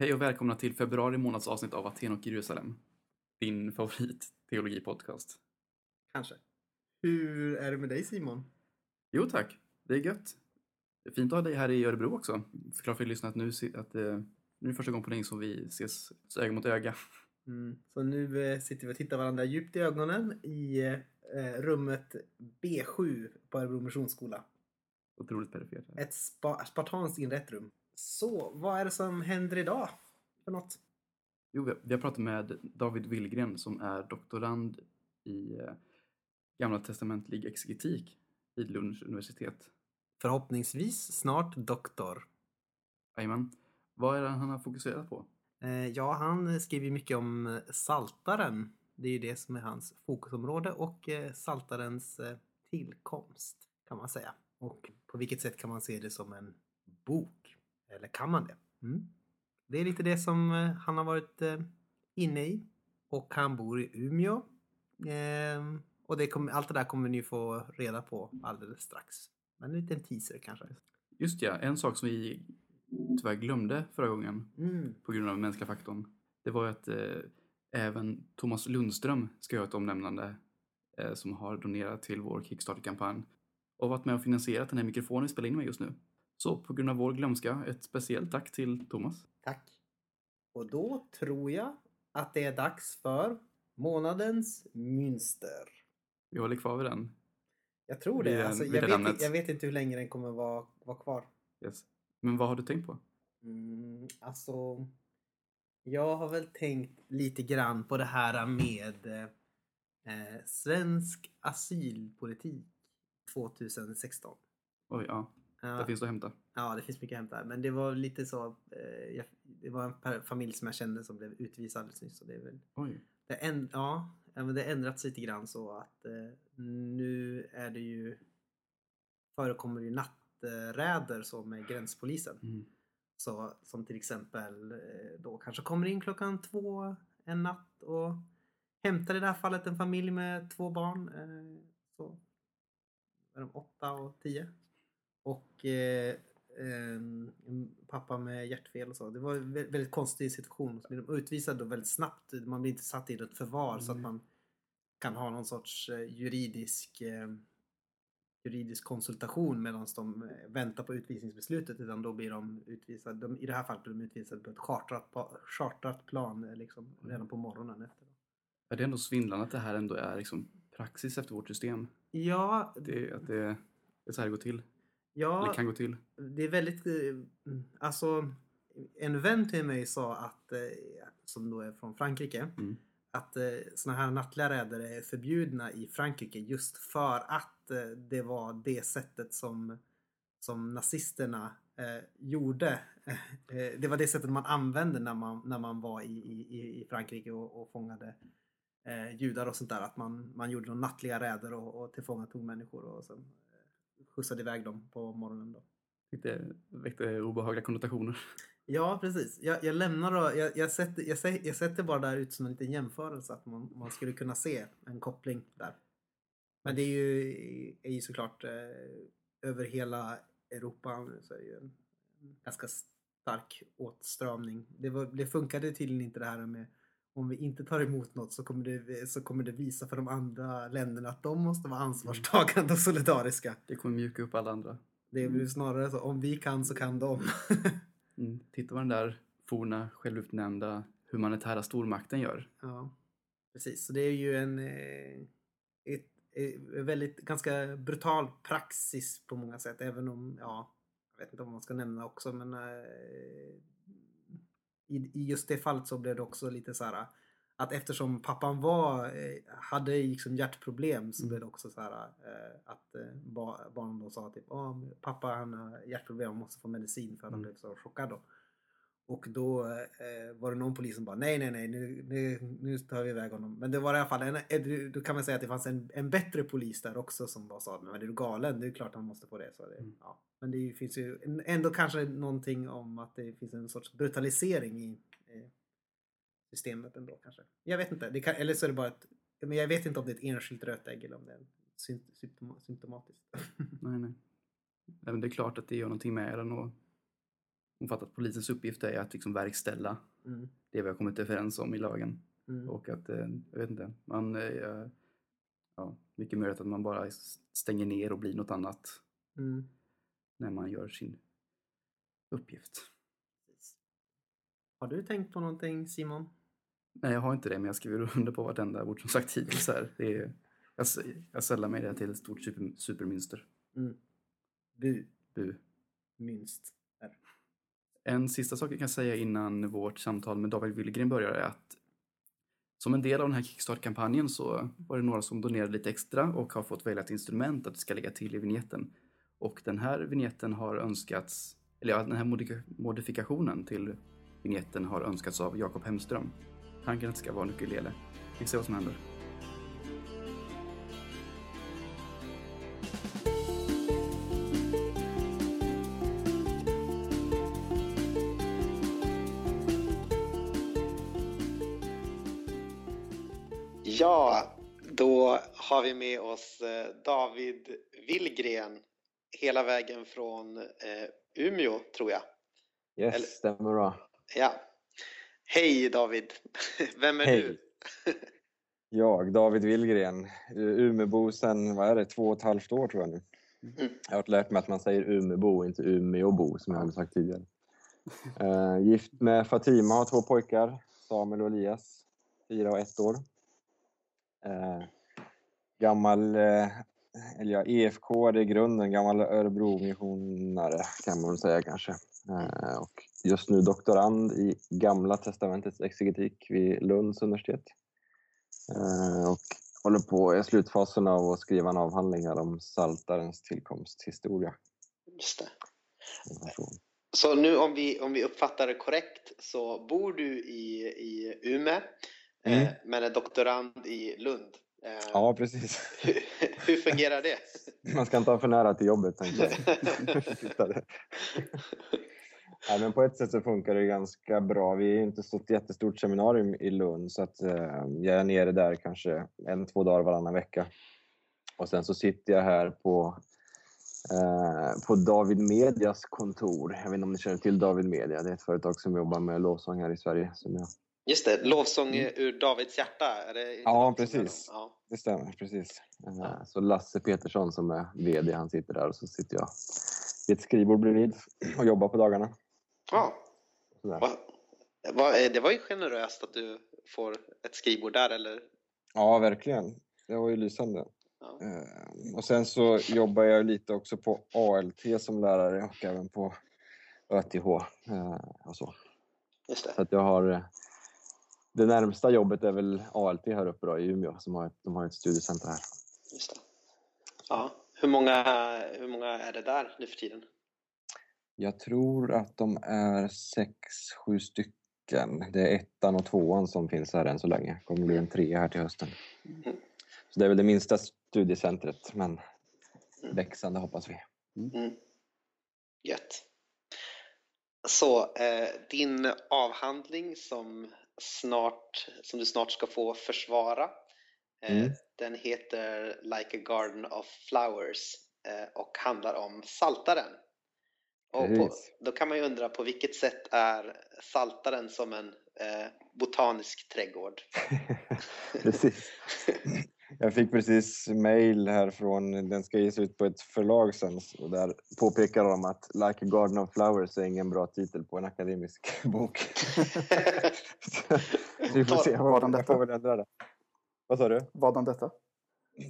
Hej och välkomna till februari månads avsnitt av Aten och Jerusalem. Din favorit teologipodcast. Kanske. Hur är det med dig Simon? Jo tack, det är gött. Det är fint att ha dig här i Örebro också. Förklara för lyssnarna att nu, att, eh, nu är första gången på länge som vi ses öga mot öga. Mm. Så nu eh, sitter vi och tittar varandra djupt i ögonen i eh, rummet B7 på Örebro Missionsskola. Otroligt perifert. Ett spa- spartanskt inrett rum. Så, vad är det som händer idag? För något? Jo, vi har, pratat med David Willgren som är doktorand i eh, Gamla testamentlig exegetik vid Lunds universitet. Förhoppningsvis snart doktor. Jajamän. Vad är det han har fokuserat på? Eh, ja, han skriver mycket om eh, saltaren. Det är ju det som är hans fokusområde och saltarens tillkomst kan man säga. Och på vilket sätt kan man se det som en bok? Eller kan man det? Mm. Det är lite det som eh, han har varit eh, inne i. Och han bor i Umeå. Ehm, och det kommer, allt det där kommer ni få reda på alldeles strax. Men en liten teaser kanske. Just ja, en sak som vi tyvärr glömde förra gången Mm. på grund av den mänskliga faktorn. Det var ju att eh, även Thomas Lundström ska göra ett omnämnande eh, som har donerat till vår Kickstarter-kampanj och varit med och finansierat den här mikrofonen vi spelar in med just nu. Så på grund av vår glömska, ett speciellt tack till Thomas. Tack. Och då tror jag att det är dags för månadens münster. Vi håller kvar vid den. Jag tror det. Alltså, jag, vet, namnet. jag vet inte hur länge den kommer vara, vara kvar. Yes. Men vad har du tänkt på? Mm, alltså, jag har väl tänkt lite grann på det här med eh, svensk asylpolitik 2016. Oj, ja. Ja, Där finns det att hämta. Ja, det finns mycket att hämta. Men det var lite så. Eh, det var en familj som jag kände som blev utvisad alldeles nyss. Så det är väl Oj. Det, änd- ja, men det ändrats lite grann så att eh, nu är det ju förekommer ju natträder så med gränspolisen. Mm. Så, som till exempel eh, då kanske kommer in klockan två en natt och hämtar i det här fallet en familj med två barn. Eh, så är de åtta och tio. Och eh, en en pappa med hjärtfel och så. Det var en vä- väldigt konstig situation. Så blir de utvisade då väldigt snabbt. Man blir inte satt i ett förvar så att Mm. man kan ha någon sorts eh, juridisk eh, juridisk konsultation medan de eh, väntar på utvisningsbeslutet utan då blir de utvisade. De, I det här fallet blir de utvisade på ett chartrat, chartrat plan eh, liksom, redan på morgonen efter. Är det ändå svindlande att det här ändå är liksom praxis efter vårt system? Ja, Det, att det, det är så här det går till. Ja Eller kan gå till. det är väldigt, eh, mm, alltså en vän till mig sa att, eh, som då är från Frankrike, Mm. att eh, såna här nattliga räder är förbjudna i Frankrike just för att det var det sättet som, som nazisterna eh, gjorde. Det var det sättet man använde när man, när man var i, i, i Frankrike och, och fångade eh, judar och sånt där. Att man, man gjorde de nattliga räder och, och tillfångatog människor och sen skjutsade iväg dem på morgonen. Då. Det väckte obehagliga konnotationer. Ja, precis. Jag, jag lämnar då, jag, jag, sätter, jag, jag sätter bara där ut som en liten jämförelse att man, man skulle kunna se en koppling där. Men det är ju, är ju såklart eh, över hela Europa nu så är det ju en ganska stark åtstramning. Det, var, det funkade tydligen inte det här med om vi inte tar emot något så kommer, det, så kommer det visa för de andra länderna att de måste vara ansvarstagande och solidariska. Det kommer mjuka upp alla andra. Det är väl snarare så, om vi kan så kan de. Mm. Titta vad den där forna självutnämnda humanitära stormakten gör. Ja, precis. Så det är ju en eh, ett, ett väldigt ganska brutal praxis på många sätt. Även om, ja, jag vet inte om man ska nämna också, men eh, i, just det fallet så blev det också lite så här att eftersom pappan var, eh, hade liksom hjärtproblem så Mm. blev det också så här eh, att eh, ba, barnen då sa typ "Ja, men pappa han har hjärtproblem, han måste få medicin för att han Mm. blev så chockad då. Och då eh, var det någon polis som bara nej, nej, nej, nu, nu, nu tar vi iväg honom. Men det var i alla fall, en, då kan man säga att det fanns en, en bättre polis där också som bara sa, men är du galen? Det är klart han måste få det. Så det Mm. ja. Men det finns ju ändå kanske någonting om att det finns en sorts brutalisering i eh, systemet ändå kanske. Jag vet inte, kan, eller så är det bara ett, men jag vet inte om det är ett enskilt rötägg eller om det är sym- symptom, symptomatiskt. Nej, nej. Även det är klart att det gör någonting med den och hon fattar att polisens uppgift är att liksom verkställa Mm. det vi har kommit överens om i lagen. Mm. Och att, eh, jag vet inte, man, eh, ja, mycket möjligt att man bara stänger ner och blir något annat Mm. när man gör sin uppgift. Har du tänkt på någonting Simon? Nej, jag har inte det, men jag skriver under på vartenda ord som sagt hittills här. Det är, jag, jag sällar mig det till ett stort super, supermynster. Mm. Bu. Bu. Mynst. En sista sak jag kan säga innan vårt samtal med David Willgren börjar är att som en del av den här Kickstart-kampanjen så var det några som donerade lite extra och har fått välja ett instrument att det ska lägga till i vignetten. Och den här vignetten har önskats, eller ja, den här modifikationen till vignetten har önskats av Jakob Hemström. Tanken att det ska vara en ukulele. Vi får se vad som händer. Har vi med oss eh, David Willgren hela vägen från eh, Umeå, tror jag. Yes, Eller- stämmer bra. Ja. Hej David! Vem är Hej. du? Jag, David Willgren, Umebo sedan, vad är det, två och ett halvt år tror jag nu. Mm. Jag har lärt mig att man säger Umebo, inte Umeåbo som jag hade sagt tidigare. Eh, gift med Fatima, har två pojkar, Samuel och Elias, fyra och ett år. Gammal, eh, eller ja, EFK är i grunden, gammal Örebro-missionare kan man säga kanske. Eh, och just nu doktorand i Gamla Testamentets exegetik vid Lunds universitet. Eh, och håller på i slutfasen av att skriva en avhandling om saltarens tillkomsthistoria. Just det. Så. Nu om vi, om vi uppfattar det korrekt så bor du i, i Umeå Mm. men är doktorand i Lund. Ja, precis. hur, hur fungerar det? Man ska inte ha för nära till jobbet, tänkte jag. Nej, men på ett sätt så funkar det ganska bra. Vi är inte så ett jättestort seminarium i Lund så att eh, jag är nere där kanske en, två dagar varannan vecka. Och sen så sitter jag här på, eh, på David Medias kontor. Jag vet inte om ni känner till David Media. Det är ett företag som jobbar med lovsång här i Sverige. Som jag, Just det, lovsång ur Davids hjärta. Är det Ja, precis. Ja. det stämmer, precis. Eh, Ja. Så Lasse Petersson som är VD, han sitter där och så sitter jag vid ett skrivbord bredvid och jobbar på dagarna. Ja. Va, va, det var ju generöst att du får ett skrivbord där, eller? Ja, verkligen. Det var ju lysande. Ja. Eh, Och sen så jobbar jag lite också på ALT som lärare och även på ÖTH eh, och så. Just Så det. att jag har... Det närmsta jobbet är väl ALT här uppe då, i Umeå som har ett, de har ett studiecenter här. Just det. Ja. Hur, många, hur många är det där nu för tiden? Jag tror att de är sex, sju stycken. Det är ettan och tvåan som finns här än så länge. Det kommer bli en trea här till hösten. Mm. Så det är väl det minsta studiecentret, men växande hoppas vi. Mm. Gött. Så eh, din avhandling som, snart, som du snart ska få försvara eh, Mm. den heter Like a Garden of Flowers eh, och handlar om saltaren. Och på, då kan man ju undra på vilket sätt är saltaren som en eh, botanisk trädgård? precis. Jag fick precis mail härifrån, den ska ges ut på ett förlag sen, och där påpekar de att Like a Garden of Flowers är ingen bra titel på en akademisk bok. Så vi får se, den jag får väl ändra det. Vad sa du? Vadan detta?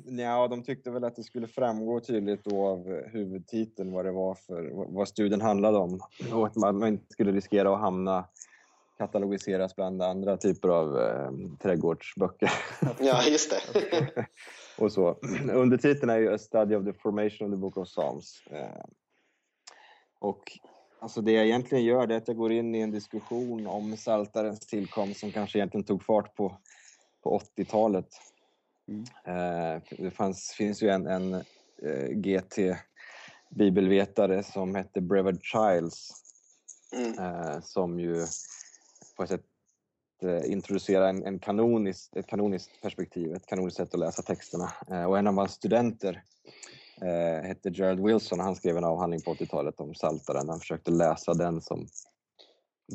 Ja, de tyckte väl att det skulle framgå tydligt då av huvudtiteln vad det var för, vad- vad studien handlade om. Och att man inte skulle riskera att hamna katalogiseras bland andra typer av eh, trädgårdsböcker. ja, just det. och så. Undertiteln är ju A Study of the Formation of the Book of Psalms. Eh, och alltså det jag egentligen gör det är att jag går in i en diskussion om saltarens tillkomst som kanske egentligen tog fart på, på 80-talet. Mm. Eh, det fanns, finns ju en, en eh, GT bibelvetare som hette Brevard Childs Mm. eh, som ju på ett sätt eh, en, en kanonisk, ett kanoniskt perspektiv, ett kanoniskt sätt att läsa texterna. Eh, och en av hans studenter eh, hette Gerald Wilson och han skrev en avhandling på 80-talet om Saltaren. Han försökte läsa den som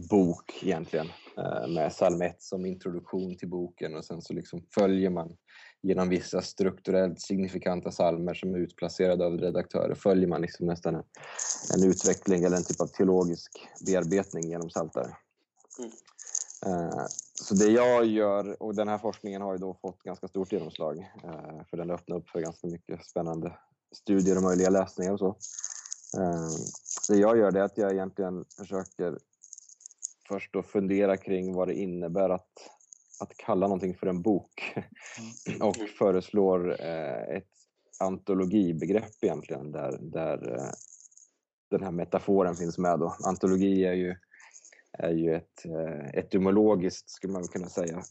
bok egentligen eh, med psalm 1 som introduktion till boken och sen så liksom följer man genom vissa strukturellt signifikanta psalmer som är utplacerade av redaktörer följer man liksom nästan en, en utveckling eller en typ av teologisk bearbetning genom Psaltaren. Mm. Eh, så det jag gör, och den här forskningen har ju då fått ganska stort genomslag eh, för den öppnar upp för ganska mycket spännande studier och möjliga läsningar och så. Eh, det jag gör det är att jag egentligen försöker först då fundera kring vad det innebär att, att kalla någonting för en bok och föreslår ett antologibegrepp egentligen där, där den här metaforen finns med. Då. Antologi är ju är ju ett eh, etymologiskt, skulle man kunna säga,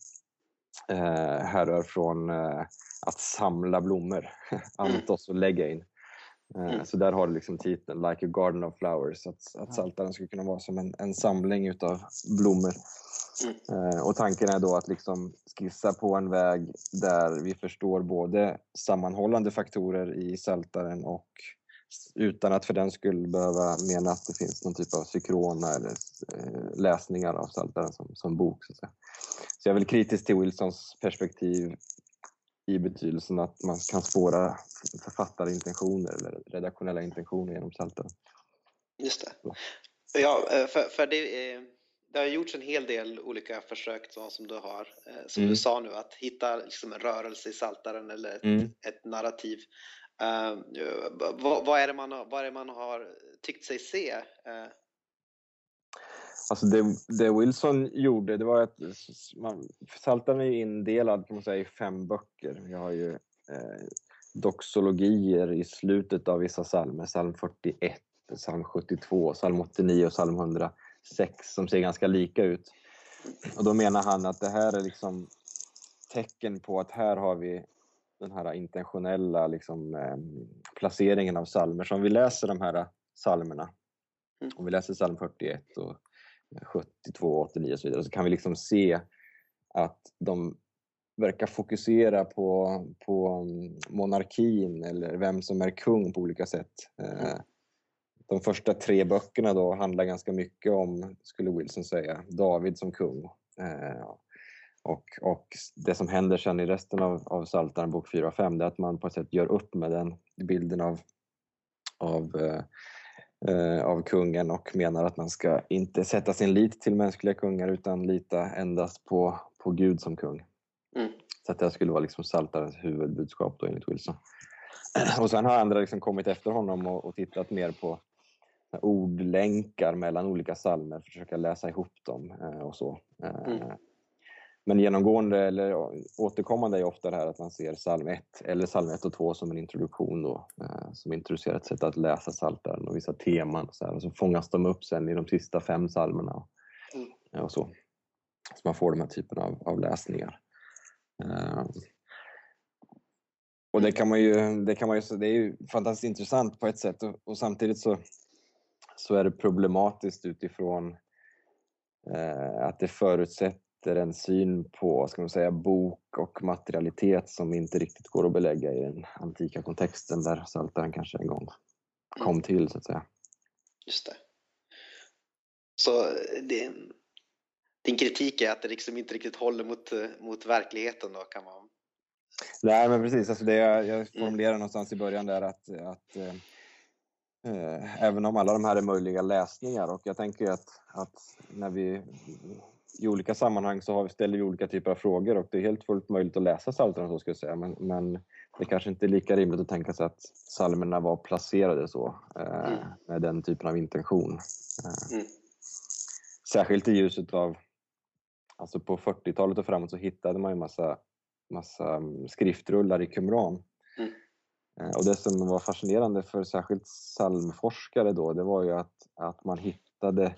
eh, härrör från eh, att samla blommor, antos och legain. Mm. Så där har du liksom titeln, Like a garden of flowers, att, att saltaren skulle kunna vara som en, en samling utav blommor. Mm. Och tanken är då att liksom skissa på en väg där vi förstår både sammanhållande faktorer i saltaren och utan att för den skulle behöva mena att det finns någon typ av sykrona eller eh, läsningar av Psaltaren som, som bok. Så, så jag är väl kritisk till Wilsons perspektiv i betydelsen att man kan spåra författarintentioner eller redaktionella intentioner genom Psaltaren. Just det. Ja, eh, för, för det, det har gjorts en hel del olika försök så, som du har, eh, som mm. du sa nu, att hitta liksom en rörelse i Saltaren eller ett, mm. ett narrativ. Uh, vad, vad, är det man, vad är det man har tyckt sig se? Uh. Alltså det, det, Wilson gjorde, det var att man, Psaltaren är indelad kan man säga i fem böcker. Vi har ju eh, doxologier i slutet av vissa psalmer, psalm 41, psalm 72, psalm 89 och psalm 106 som ser ganska lika ut. Och då menar han att det här är liksom tecken på att här har vi den här intentionella liksom, eh, placeringen av salmer. Så om vi läser de här salmerna, mm. om vi läser psalm 41 och 72, 89 och så vidare, så kan vi liksom se att de verkar fokusera på, på monarkin eller vem som är kung på olika sätt. Eh, mm. De första tre böckerna då handlar ganska mycket om, skulle Wilson säga, David som kung. Eh, och, och det som händer sen i resten av, av Psaltaren bok 4 och 5 är att man på ett sätt gör upp med den bilden av, av, eh, eh, av kungen och menar att man ska inte sätta sin lit till mänskliga kungar utan lita endast på, på Gud som kung. Mm. Så att det skulle vara liksom Psaltarens huvudbudskap då enligt Wilson. Och sen har andra liksom kommit efter honom och, och tittat mer på ordlänkar mellan olika psalmer, försöka läsa ihop dem eh, och så. Eh, mm. Men genomgående eller återkommande är ofta det här att man ser psalm 1 eller psalm 1 och 2 som en introduktion då, eh, som introducerar ett sätt att läsa psaltaren och vissa teman och så, här, och så fångas de upp sen i de sista fem psalmerna och, mm. och så. Så man får de här typen av, av läsningar. Uh, och det kan man ju, det kan man ju, det är ju fantastiskt intressant på ett sätt och, och samtidigt så, så är det problematiskt utifrån eh, att det förutsätter sätter en syn på ska man säga, bok och materialitet som inte riktigt går att belägga i den antika kontexten där Psaltaren kanske en gång kom till så att säga. Just det. Så det, din kritik är att det liksom inte riktigt håller mot, mot verkligheten då kan man? Nej men precis, alltså det jag, jag mm. formulerar mm. någonstans i början där att, att eh, eh, även om alla de här är möjliga läsningar och jag tänker att, att när vi i olika sammanhang så ställer vi olika typer av frågor och det är helt fullt möjligt att läsa psalterna så ska jag säga. Men, men det kanske inte är lika rimligt att tänka sig att psalmerna var placerade så eh, mm. med den typen av intention. Eh, mm. Särskilt i ljuset av, alltså på 40-talet och framåt så hittade man ju massa, massa mm, skriftrullar i Qumran. Mm. Eh, och det som var fascinerande för särskilt psalmforskare då, det var ju att, att man hittade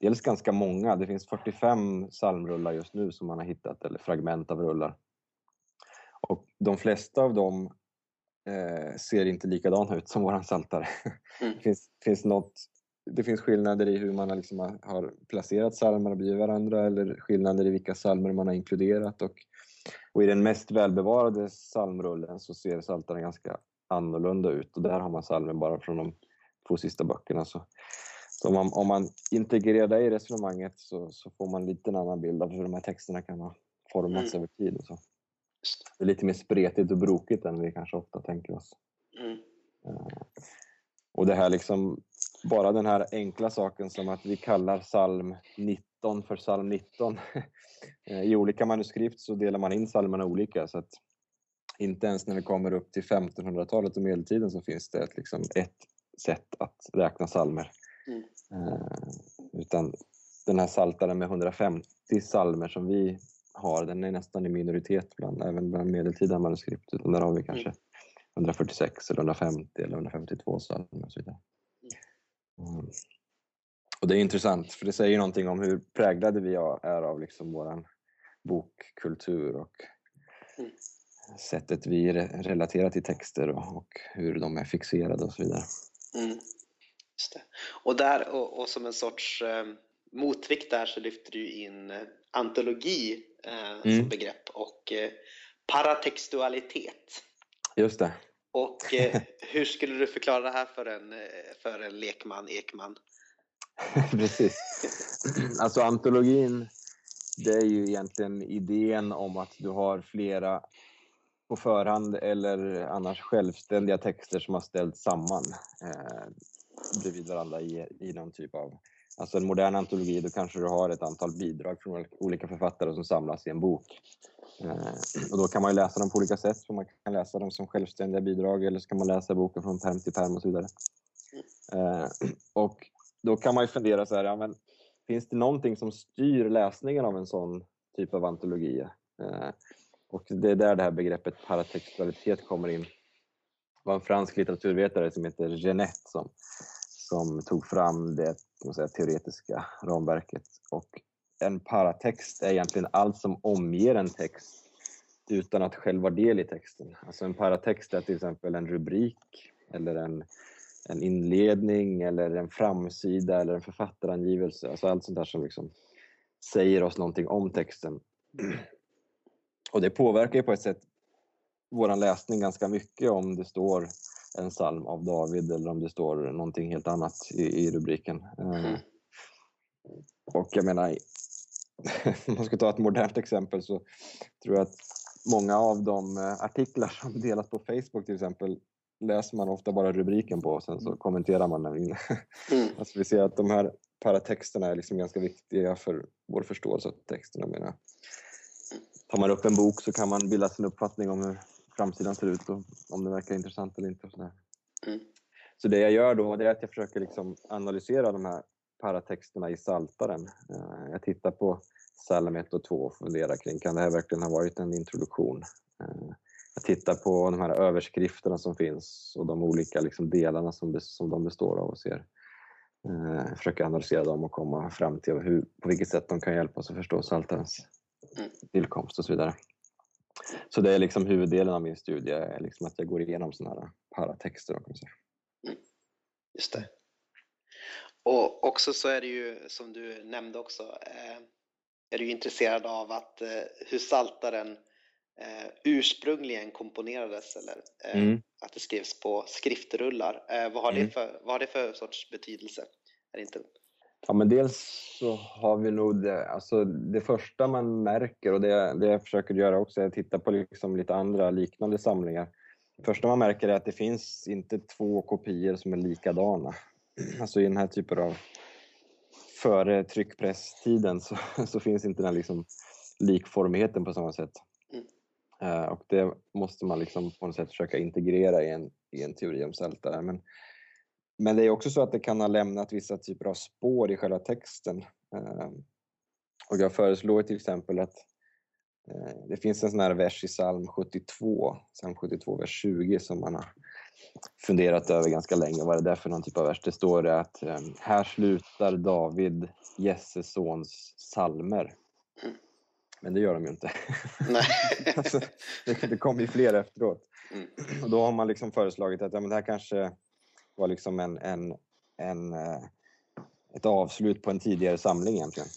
dels ganska många. Det finns 45 psalmrullar just nu som man har hittat, eller fragment av rullar. Och de flesta av dem eh, ser inte likadana ut som våran saltare. Mm. det, finns, finns något, det finns skillnader i hur man har, liksom har placerat psalmerna bredvid varandra eller skillnader i vilka psalmer man har inkluderat. Och, och i den mest välbevarade psalmrullen så ser saltaren ganska annorlunda ut och där har man psalmer bara från de två sista böckerna. Så, så om, man, om man integrerar det i resonemanget så, så får man lite en annan bild av hur de här texterna kan ha formats mm. över tid. Och så. Det är lite mer spretigt och brokigt än vi kanske ofta tänker oss. Mm. Eh, och det här liksom, bara den här enkla saken som att vi kallar psalm 19 för psalm 19. Eh, I olika manuskript så delar man in psalmerna olika så att inte ens när vi kommer upp till 1500-talet och medeltiden så finns det ett, liksom, ett sätt att räkna psalmer. Mm. Eh, utan den här saltaren med 150 psalmer som vi har, den är nästan i minoritet bland, även bland medeltida manuskript. Utan där har vi kanske mm. 146 eller 150 eller 152 psalmer och så vidare. Mm. Och det är intressant för det säger någonting om hur präglade vi är av liksom vår bokkultur och mm. sättet vi relaterar till texter och, och, hur de är fixerade och så vidare. Mm. Och, där, och, och, som en sorts eh, motvikt där så lyfter du in eh, antologi eh, mm. som begrepp och eh, paratextualitet. Just det. Och eh, hur skulle du förklara det här för en, eh, för en lekman, ekman? Precis. Alltså antologin, det är ju egentligen idén om att du har flera på förhand eller annars självständiga texter som har ställts samman bredvid varandra i, i någon typ av... Alltså en modern antologi, då kanske du har ett antal bidrag från olika författare som samlas i en bok. Eh, och då kan man läsa dem på olika sätt. Man kan läsa dem som självständiga bidrag eller så kan man läsa boken från perm till perm och så vidare. Eh, och då kan man ju fundera så här, ja, men, finns det någonting som styr läsningen av en sån typ av antologi? Eh, och det är där det här begreppet paratextualitet kommer in. Det var en fransk litteraturvetare som heter Genette som, som tog fram det säga, teoretiska ramverket. Och en paratext är egentligen allt som omger en text utan att själv vara del i texten. Alltså en paratext är till exempel en rubrik eller en, en inledning eller en framsida eller en författarangivelse. Alltså allt sånt där som liksom säger oss någonting om texten. Och det påverkar ju på ett sätt vår läsning ganska mycket om det står en psalm av David eller om det står någonting helt annat i, i rubriken. Mm. Och jag menar, om man ska ta ett modernt exempel så tror jag att många av de eh, artiklar som delas på Facebook till exempel läser man ofta bara rubriken på och sen så kommenterar man den. Mm. Alltså vi ser att de här paratexterna är liksom ganska viktiga för vår förståelse av texterna. Menar. Tar man upp en bok så kan man bilda sin uppfattning om hur framsidan ser ut och om det verkar intressant eller inte. Och sådär. Mm. Så det jag gör då är att jag försöker liksom analysera de här paratexterna i Saltaren. Eh, jag tittar på psalm 1 och 2 och funderar kring, kan det här verkligen ha varit en introduktion? Eh, jag tittar på de här överskrifterna som finns och de olika liksom delarna som, som de består av och ser. Jag eh, försöker analysera dem och komma fram till hur, på vilket sätt de kan hjälpa oss att förstå Psaltarens mm. tillkomst och så vidare. Så det är liksom huvuddelen av min studie, är liksom att jag går igenom sådana här paratexter. Kan man säga. Just det. Och också så är det ju, som du nämnde också, eh, är du intresserad av att eh, hur Saltaren eh, ursprungligen komponerades eller mm. att det skrevs på skriftrullar. vad, har mm. det för, vad har det för sorts betydelse? Är det inte... Ja, men dels så har vi nog det, alltså det första man märker och det, det jag försöker göra också är att titta på liksom lite andra liknande samlingar. Det första man märker är att det finns inte två kopior som är likadana. Alltså i den här typen av före tryckpresstiden så, så finns inte den liksom likformigheten på samma sätt. Mm. Uh, och det måste man liksom på något sätt försöka integrera i en, i en teori om sältare. Men, men det är också så att det kan ha lämnat vissa typer av spår i själva texten. Uh, och jag föreslår till exempel att uh, det finns en sån här vers i psalm 72, psalm 72, vers 20 som man har funderat över ganska länge vad det är för någon typ av vers. Det står det att um, här slutar David Jesses sons salmer. Mm. Men det gör de ju inte. Nej. alltså, det, det kommer ju fler efteråt. Mm. Och då har man liksom föreslagit att ja, men det här kanske var liksom en, en, en, uh, ett avslut på en tidigare samling egentligen.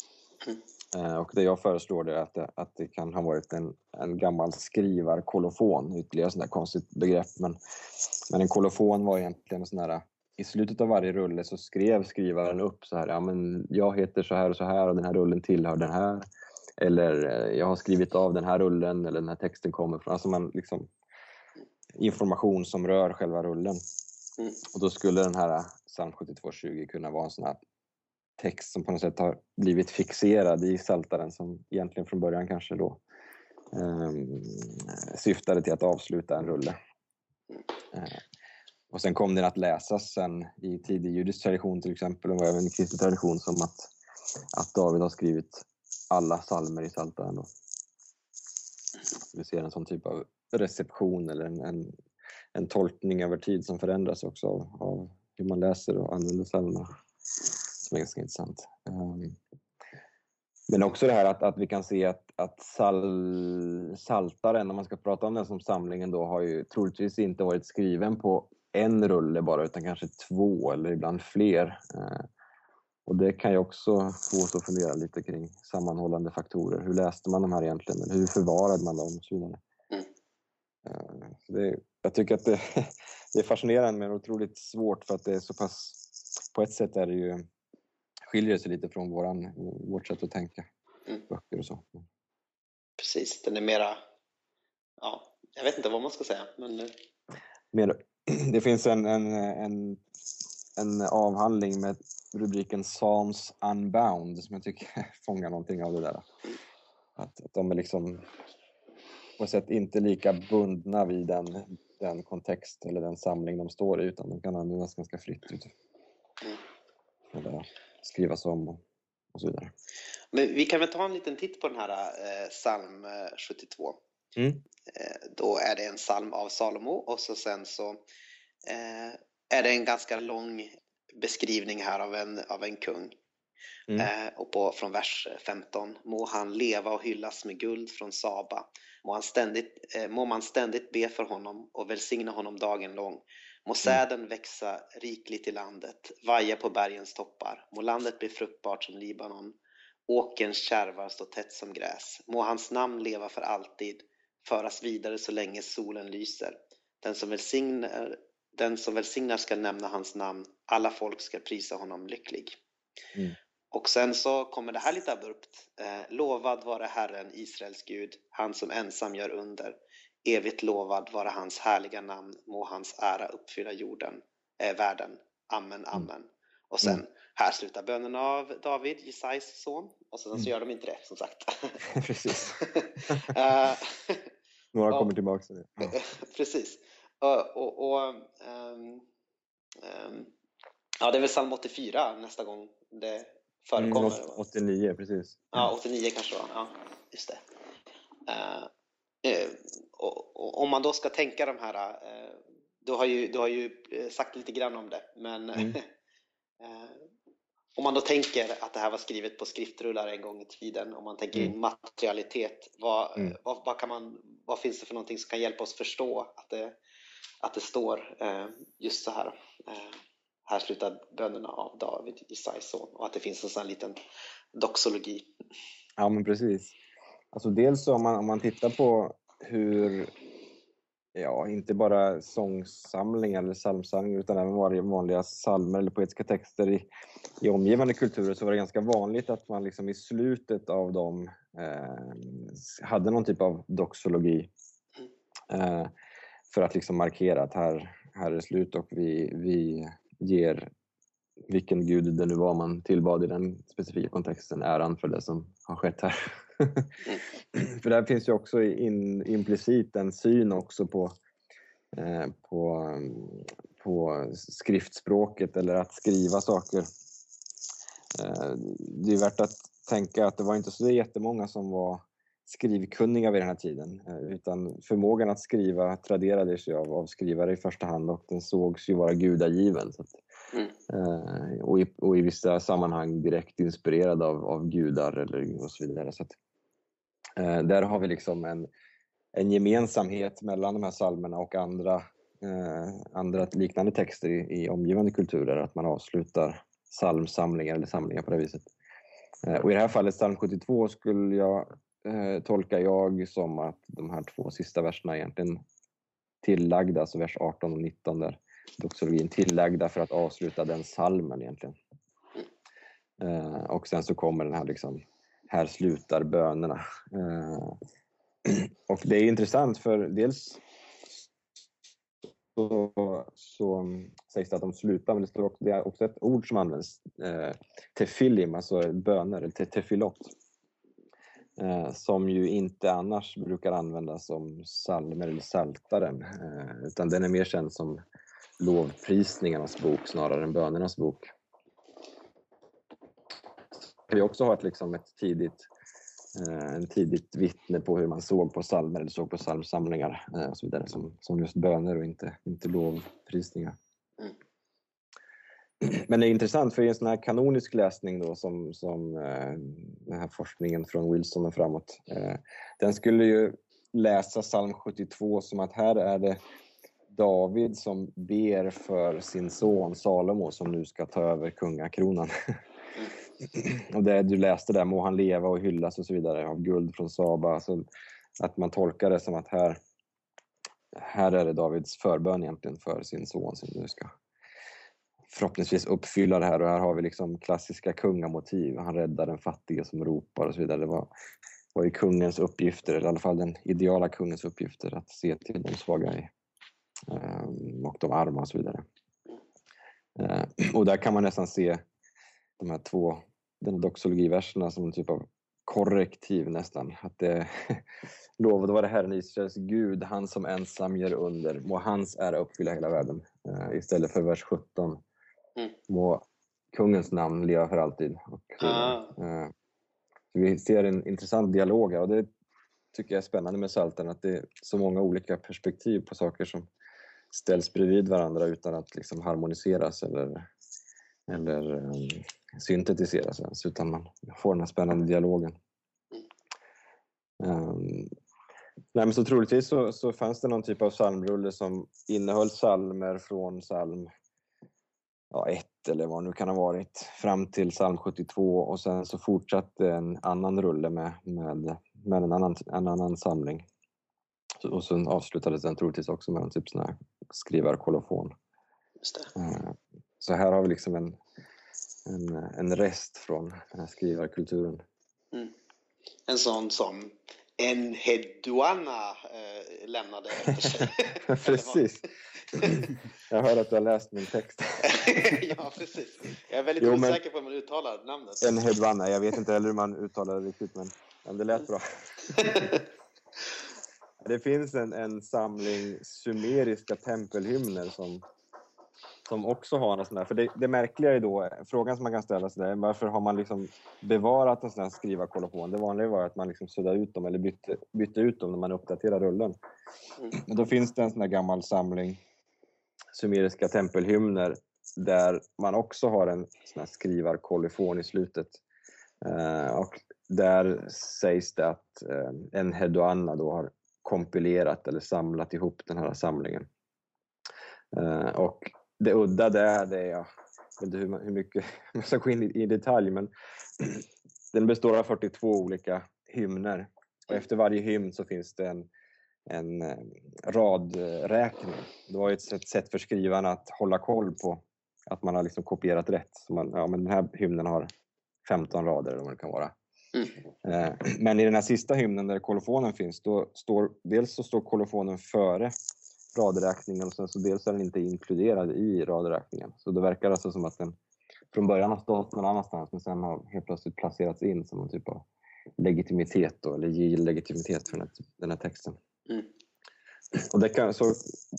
Mm. Eh, och det jag föreslår är att det, att det kan ha varit en, en gammal skrivarkolofon, ytterligare sånt där konstigt begrepp. Men, men en kolofon var egentligen en sån här, i slutet av varje rulle så skrev skrivaren upp så här, ja men jag heter så här och så här och den här rullen tillhör den här. Eller eh, jag har skrivit av den här rullen eller den här texten kommer från, alltså man liksom information som rör själva rullen. Mm. Och då skulle den här äh, psalm 72.20 kunna vara en sån här text som på något sätt har blivit fixerad i saltaren som egentligen från början kanske då um, syftade till att avsluta en rulle. Uh, och sen kom den att läsas sen i tidig judisk tradition till exempel och även i kristen tradition som att, att David har skrivit alla salmer i saltaren. Då. Vi ser en sån typ av reception eller en, en, en tolkning över tid som förändras också av, av hur man läser och använder psalmerna som är ganska intressant. Um, men också det här att, att vi kan se att, att sal, Saltaren, om man ska prata om den som samlingen då, har ju troligtvis inte varit skriven på en rulle bara utan kanske två eller ibland fler. Uh, och det kan ju också få oss att fundera lite kring sammanhållande faktorer. Hur läste man de här egentligen? Hur förvarade man dem? Och så vidare. Mm. Uh, så det, jag tycker att det, det är fascinerande men otroligt svårt för att det är så pass... På ett sätt är det ju skiljer sig lite från våran, vårt sätt att tänka. Mm. Böcker och så. Precis, den är mera, ja, jag vet inte vad man ska säga. Men... Mer, det finns en, en, en, en avhandling med rubriken Psalms Unbound som jag tycker fångar någonting av det där. Mm. Att, att de är liksom på sätt inte lika bundna vid den, den kontext eller den samling de står i utan de kan användas ganska fritt. Mm. Eller, skrivas om och, och så vidare. Men vi kan väl ta en liten titt på den här eh, psalm 72. Eh, mm. Eh, då är det en psalm av Salomo och så sen så eh, är det en ganska lång beskrivning här av en, av en kung. Mm. Eh, och på, från vers 15. Må han leva och hyllas med guld från Saba. Må, han ständigt, eh, må man ständigt be för honom och välsigna honom dagen lång. Må mm. säden växa rikligt i landet, vaja på bergens toppar. Må landet bli fruktbart som Libanon, åkerns kärvar stå tätt som gräs. Må hans namn leva för alltid, föras vidare så länge solen lyser. Den som välsignar, den som välsignar ska nämna hans namn, alla folk ska prisa honom lycklig. Mm. Och sen så kommer det här lite abrupt. Eh, lovad vare Herren, Israels Gud, han som ensam gör under. Evigt lovad vara hans härliga namn, må hans ära uppfylla jorden, eh, världen. Amen, mm. amen. Och sen, mm. här slutar bönen av David, Jesais son. Och sen mm. så gör de inte det, som sagt. Precis. uh, Några kommer tillbaka till det. Ja. Precis. Och, och, och um, um, ja, det är väl psalm 84 nästa gång det förekommer. Mm, 89, precis. Ja, 89 kanske var. Ja, just det. Uh, uh, och, och, om man då ska tänka de här, uh, du har ju, du har ju sagt lite grann om det, men mm. om man då tänker att det här var skrivet på skriftrullar en gång i tiden, om man tänker mm. materialitet, vad, mm. vad, vad, kan man, vad finns det för någonting som kan hjälpa oss förstå att det, att det står just så här? Här slutar bönerna av David, Isais son och att det finns en sån liten doxologi. Ja men precis. Alltså dels om man, om man tittar på hur, ja inte bara sångsamlingar eller psalmsamlingar utan även vanliga psalmer eller poetiska texter i, i omgivande kulturer så var det ganska vanligt att man liksom i slutet av dem eh, hade någon typ av doxologi. Eh, för att liksom markera att här, här är slut och vi, vi ger vilken gud det nu var man tillbad i den specifika kontexten äran för det som har skett här. för där finns ju också in, implicit en syn också på, eh, på, på skriftspråket eller att skriva saker. Eh, det är värt att tänka att det var inte så jättemånga som var skrivkunniga vid den här tiden eh, utan förmågan att skriva traderades ju av, av skrivare i första hand och den sågs ju vara gudagiven. Så att, mm. eh, och, i, och, i, vissa sammanhang direkt inspirerad av, av gudar eller och så vidare. Så att, eh, där har vi liksom en, en gemensamhet mellan de här salmerna och andra, eh, andra liknande texter i, i omgivande kulturer, att man avslutar psalmsamlingar eller samlingar på det viset. Eh, och i det här fallet, psalm 72, skulle jag eh, jag som att de här två sista verserna egentligen tillagda, alltså vers 18 och 19 där doxologin tillagda för att avsluta den salmen egentligen. Eh, och sen så kommer den här liksom, här slutar bönerna. Eh, och det är intressant för dels så, så sägs det att de slutar, men det, står också, det är också ett ord som används, eh, tefilim, alltså böner, eller te, tefilot. Eh, som ju inte annars brukar användas som salmer eller saltaren, eh, utan den är mer känd som lovprisningarnas bok snarare än bönernas bok. Vi också har ett, liksom ett tidigt Eh, en tidigt vittne på hur man såg på psalmer eller såg på psalmsamlingar eh, och så vidare som, som just böner och inte, inte lovprisningar. Men det är intressant för i en sån här kanonisk läsning då som, som eh, den här forskningen från Wilson och framåt, eh, den skulle ju läsa psalm 72 som att här är det David som ber för sin son Salomo som nu ska ta över kungakronan. och det du läste där, må han leva och hyllas och så vidare, av guld från Saba. Så att man tolkar det som att här, här är det Davids förbön egentligen för sin son som nu ska förhoppningsvis uppfylla det här och här har vi liksom klassiska kungamotiv. Han räddar den fattige som ropar och så vidare. Det var, var ju kungens uppgifter, eller i alla fall den ideala kungens uppgifter, att se till de svaga i, um, och de arma och så vidare. Uh, och där kan man nästan se de här två den doxologiverserna som en typ av korrektiv nästan. Att det lovade vare Herren Israels Gud, han som ensam gör under. Må hans ära uppfylla hela världen. Uh, istället för vers 17. Mm. Må kungens namn leva för alltid. Och, ah. uh, vi ser en intressant dialog här och det tycker jag är spännande med Psaltaren att det är så många olika perspektiv på saker som ställs bredvid varandra utan att liksom harmoniseras eller, eller um, syntetiseras ens utan man får den här spännande dialogen. Um, nej, men så troligtvis så, så fanns det någon typ av psalmrulle som innehöll psalmer från psalm ja, 1 eller vad det nu kan ha varit fram till psalm 72 och sen så fortsatte en annan rulle med, med, med en, annan, en annan samling. Och sen avslutades den troligtvis också med en typ sån här skrivarkolofon. Uh, så här har vi liksom en, en, en rest från den här skrivarkulturen. Mm. En sån som en Hedwana eh, lämnade efter sig. precis. Jag hör att du har läst min text. ja, precis. Jag är väldigt jo, osäker på hur man uttalar namnet. En Hedwana, jag vet inte heller hur man uttalar det riktigt, men, men det lät bra. det finns en, en samling sumeriska tempelhymner som som också har en sån där, för det, det märkliga är då, frågan som man kan ställa sig är varför har man liksom bevarat en sån här skrivarkolofon? Det vanliga var att man liksom suddade ut dem eller bytte, bytte ut dem när man uppdaterade rullen. Mm. då finns det en sån här gammal samling sumeriska tempelhymner där man också har en sån här skrivarkolofon i slutet. Eh, och där sägs det att eh, en Hedoanna då har kompilerat eller samlat ihop den här samlingen. Eh, och det udda där, det är, jag vet inte hur, hur mycket man ska gå in i, i detalj, men den består av 42 olika hymner. Och efter varje hymn så finns det en, en eh, radräkning. Det var ett sätt, sätt för skrivarna att hålla koll på att man har liksom kopierat rätt. Så man, ja, men den här hymnen har 15 rader eller vad det kan vara. Mm. Eh, men i den här sista hymnen där kolofonen finns, då står, dels så står kolofonen före radräkningen och sen så dels är den inte inkluderad i radräkningen. Så det verkar alltså som att den från början har stått någon annanstans men sen har helt plötsligt placerats in som en typ av legitimitet då, eller legitimitet för den här, den här texten. Mm. Och, det kan, så,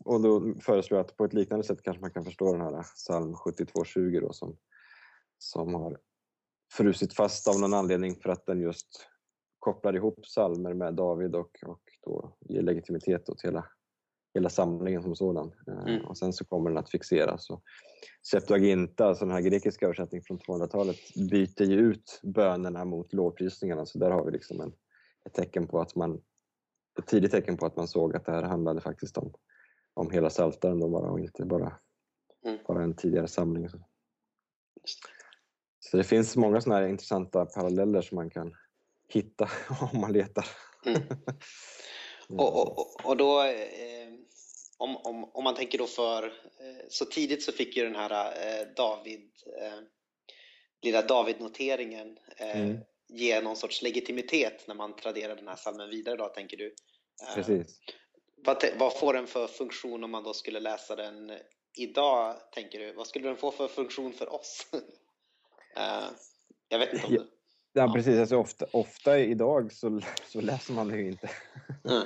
och då föreslår jag att på ett liknande sätt kanske man kan förstå den här psalm 72.20 då som, som har frusit fast av någon anledning för att den just kopplar ihop psalmer med David och, och då ger legitimitet åt hela hela samlingen som sådan. Eh, mm. Och sen så kommer den att fixeras. Och Septuaginta, alltså den här grekiska översättningen från 200-talet, byter ju ut bönerna mot lovprisningarna. Så där har vi liksom en, ett tecken på att man ett tidigt tecken på att man såg att det här handlade faktiskt om, om hela Psaltaren då bara och inte bara, mm. bara en tidigare samling. Så det finns många sådana här intressanta paralleller som man kan hitta om man letar. Mm. och, och, och då, eh, om, om, om man tänker då för, eh, så tidigt så fick ju den här eh, David, eh, lilla David-noteringen eh, mm. Ge någon sorts legitimitet när man traderar den här salmen vidare då, tänker du? Eh, Precis. Vad, vad får den för funktion om man då skulle läsa den idag, tänker du? Vad skulle den få för funktion för oss? uh, jag vet inte om det... Ja, ja. precis. Alltså, ofta, ofta idag så, så läser man det ju inte. Mm.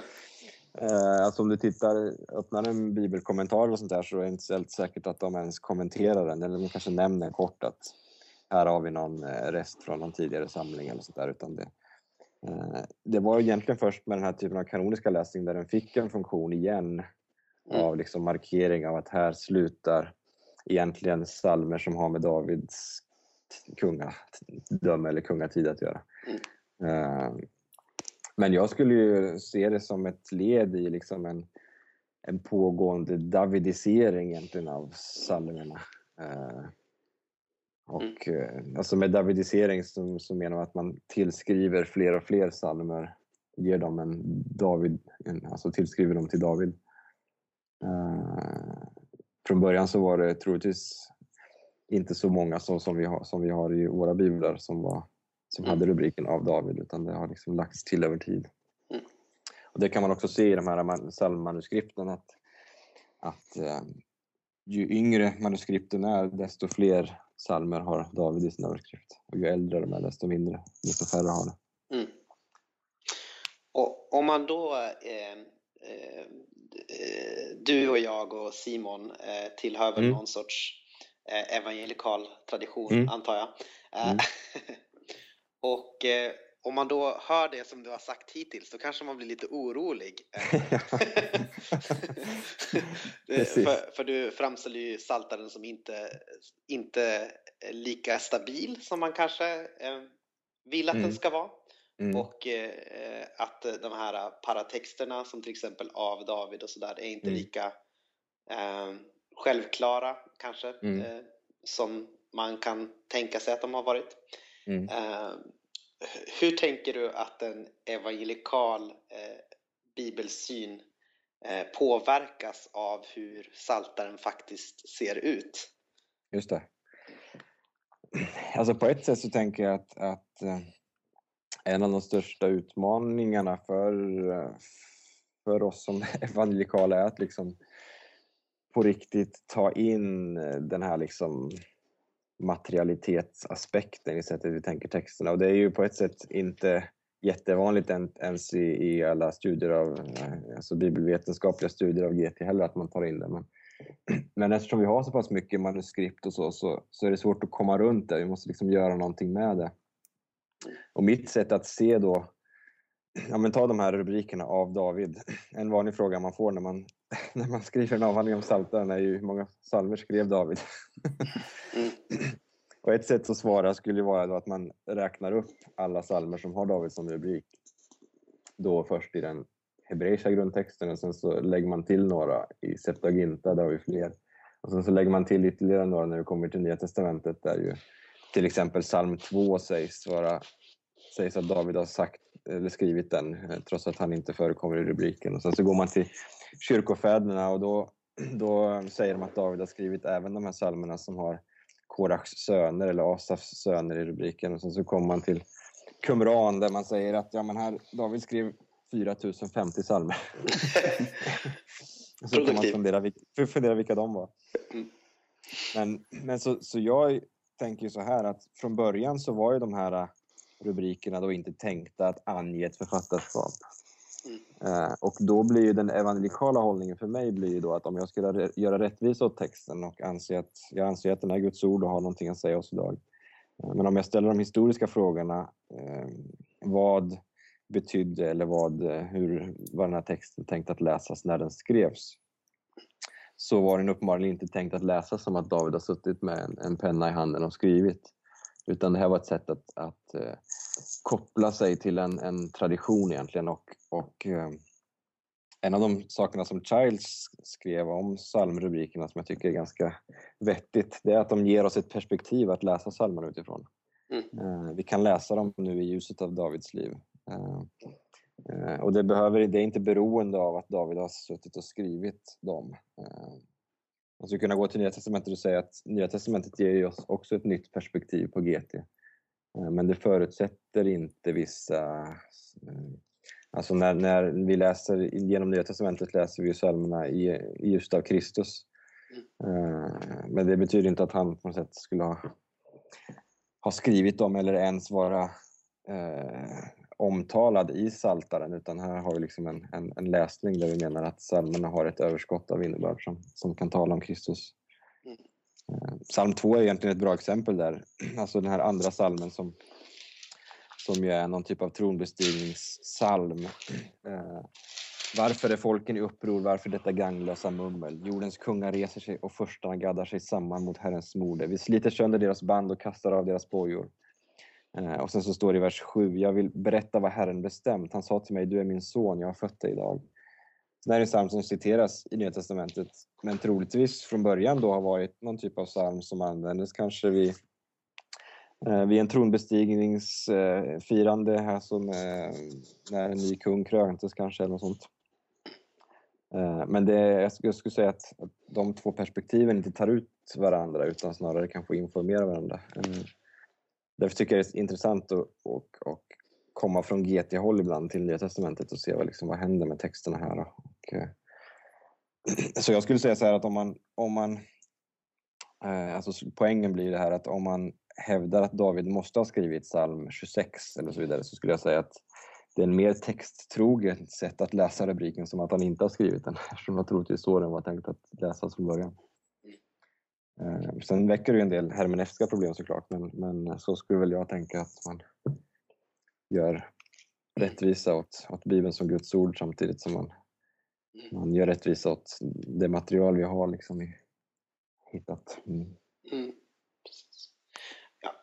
uh, alltså om du tittar, öppnar en bibelkommentar och sånt där så är det inte helt säkert att de ens kommenterar den. Eller de kanske nämner kort att här har vi någon eh, rest från någon tidigare samling eller sånt där. Utan det, uh, det var egentligen först med den här typen av kanoniska läsning där den fick en funktion igen mm. av liksom markering av att här slutar egentligen salmer som har med Davids kungadöme eller kungatid att göra. Mm. Uh, men jag skulle ju se det som ett led i liksom en, en pågående davidisering egentligen av psalmerna. Uh, och mm. alltså med davidisering så, så menar man att man tillskriver fler och fler psalmer, ger dem en David, en, alltså tillskriver dem till David. Uh, från början så var det troligtvis inte så många som, som, vi, har, som vi har i våra biblar som, var, som mm. hade rubriken av David utan det har liksom lagts till över tid. Mm. Och det kan man också se i de här psalmmanuskripten att, att uh, ju yngre manuskripten är desto fler psalmer har David i sin överskrift. Och ju äldre de är desto mindre, desto färre har det. Mm. Och om man då eh, eh, du och jag och Simon eh, tillhör väl mm. någon sorts eh, evangelikal tradition, mm. antar jag. Eh, mm. och om man då hör det som du har sagt hittills så kanske man blir lite orolig. för, för, du framställer ju saltaren som inte, inte lika stabil som man kanske vill att mm. den ska vara. Mm. Och eh, att de här paratexterna som till exempel av David och sådär är inte mm. lika eh, självklara kanske mm. eh, som man kan tänka sig att de har varit. Mm. Hur tänker du att en evangelikal eh, bibelsyn eh, påverkas av hur saltaren faktiskt ser ut? Just det. Alltså på ett sätt så tänker jag att, att eh, en av de största utmaningarna för, för oss som evangelikala är att liksom på riktigt ta in den här liksom materialitetsaspekten i sättet vi tänker texterna. Och det är ju på ett sätt inte jättevanligt ens i, i alla studier av, eh, alltså bibelvetenskapliga studier av GT heller att man tar in det. Men, men eftersom vi har så pass mycket manuskript och så, så, så är det svårt att komma runt det. Vi måste liksom göra någonting med det. Och mitt sätt att se då, ja men ta de här rubrikerna av David. En vanlig fråga man får när man, när man skriver en avhandling om Psaltaren är ju hur många psalmer skrev David? Mm. Och ett sätt att svara skulle vara att man räknar upp alla psalmer som har David som rubrik. Då först i den hebreiska grundtexten och sen så lägger man till några i Septuaginta, där har vi fler. Och sen så lägger man till ytterligare några när det kommer till Nya Testamentet där ju till exempel psalm 2 sägs, vara, sägs att David har sagt, eller skrivit den eh, trots att han inte förekommer i rubriken. Och sen så går man till kyrkofäderna och då, då säger de att David har skrivit även de här psalmerna som har Korachs söner eller Asafs söner i rubriken. Och sen så kommer man till Qumran där man säger att ja, men här, David skrev 4050 psalmer. så kan man fundera, fundera vilka de var. Mm. Men, men så, så jag tänker så här att från början så var ju de här äh, rubrikerna då inte tänkta att ange ett författarskap. Mm. Och då blir ju den evangelikala hållningen för mig blir ju då att om jag ska göra rättvisa åt texten och anser att, jag anser att den är Guds ord och har någonting att säga oss idag. Eh, men om jag ställer de historiska frågorna, eh, vad betydde eller vad, hur var den här texten tänkt att läsas när den skrevs? så var den uppenbarligen inte tänkt att läsas som att David har suttit med en, en penna i handen och skrivit. Utan det här var ett sätt att, att uh, koppla sig till en, en tradition egentligen och, och uh, en av de sakerna som Childs skrev om psalmrubrikerna som jag tycker är ganska vettigt, det är att de ger oss ett perspektiv att läsa psalmerna utifrån. Mm. Vi kan läsa dem nu i ljuset av Davids liv. Och det, behöver, det är inte beroende av att David har suttit och skrivit dem. Man skulle kunna gå till Nya Testamentet och säga att Nya Testamentet ger oss också ett nytt perspektiv på GT. Eh, men det förutsätter inte vissa eh, Alltså när, när vi läser genom Nya Testamentet läser vi psalmerna i, just av Kristus. Eh, men det betyder inte att han på något sätt skulle ha, ha skrivit dem eller ens vara eh, omtalad i saltaren utan här har vi liksom en, en, en, läsning där vi menar att psalmerna har ett överskott av innebörd som, som kan tala om Kristus. Eh, psalm 2 är egentligen ett bra exempel där, alltså den här andra psalmen som som ju är någon typ av tronbestigningssalm. Eh, varför är folken i uppror? Varför detta ganglösa mummel? Jordens kungar reser sig och förstarna gaddar sig samman mot Herrens moder. Vi sliter sönder deras band och kastar av deras bojor. Eh, och sen så står det i vers 7. Jag vill berätta vad Herren bestämt. Han sa till mig, du är min son, jag har fött dig idag. Det här är en psalm som citeras i Nya Testamentet, men troligtvis från början då har varit någon typ av psalm som användes kanske vid Eh, vid en tronbestigningsfirande här som eh, när en ny kung kröntes kanske eller något sånt. Eh, men det, jag skulle säga att, de två perspektiven inte tar ut varandra utan snarare kanske informerar varandra. Mm. Därför tycker jag det är intressant att och, och komma från GT-håll ibland till Nya Testamentet och se vad, liksom, vad händer med texterna här. Och, Eh, så jag skulle säga så här att om man, om man eh, alltså poängen blir det här att om man hävdar att David måste ha skrivit psalm 26 eller så vidare så skulle jag säga att det är en mer texttroget sätt att läsa rubriken som att han inte har skrivit den eftersom jag troligtvis så den var tänkt att läsas från början. Eh, sen väcker det ju en del hermeneutiska problem såklart men, men så skulle väl jag tänka att man gör rättvisa åt, åt Bibeln som Guds ord samtidigt som man, man gör rättvisa åt det material vi har liksom hittat. Mm. Mm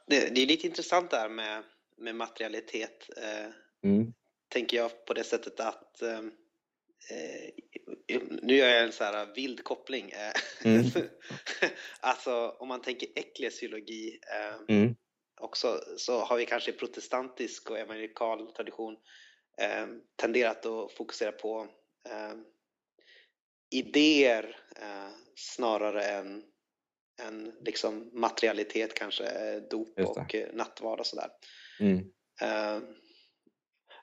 det, det, är lite intressant där med, med materialitet. Eh, mm. Tänker jag på det sättet att eh, eh nu gör jag en så här vild koppling. Eh, mm. alltså om man tänker eklesiologi eh, mm. också så har vi kanske protestantisk och evangelikal tradition eh, tenderat att fokusera på idéer snarare än en liksom materialitet kanske, eh, dop och eh, nattvard och sådär. Mm. Uh,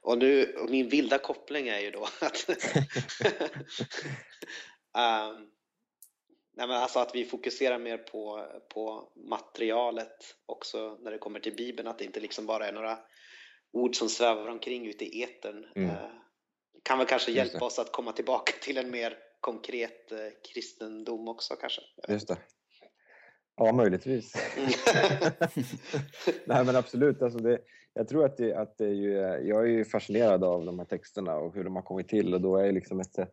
och, nu, och min vilda koppling är ju då att um, nej men alltså att vi fokuserar mer på, på materialet också när det kommer till Bibeln, att det inte liksom bara är några ord som svävar omkring ute i etern. Mm. Uh, kan väl kanske hjälpa oss att komma tillbaka till en mer konkret uh, kristendom också kanske. Just det. Ja, möjligtvis. Nej, men absolut. Alltså det, jag tror att, det, att det är ju, jag är ju fascinerad av de här texterna och hur de har kommit till och då är det liksom ett sätt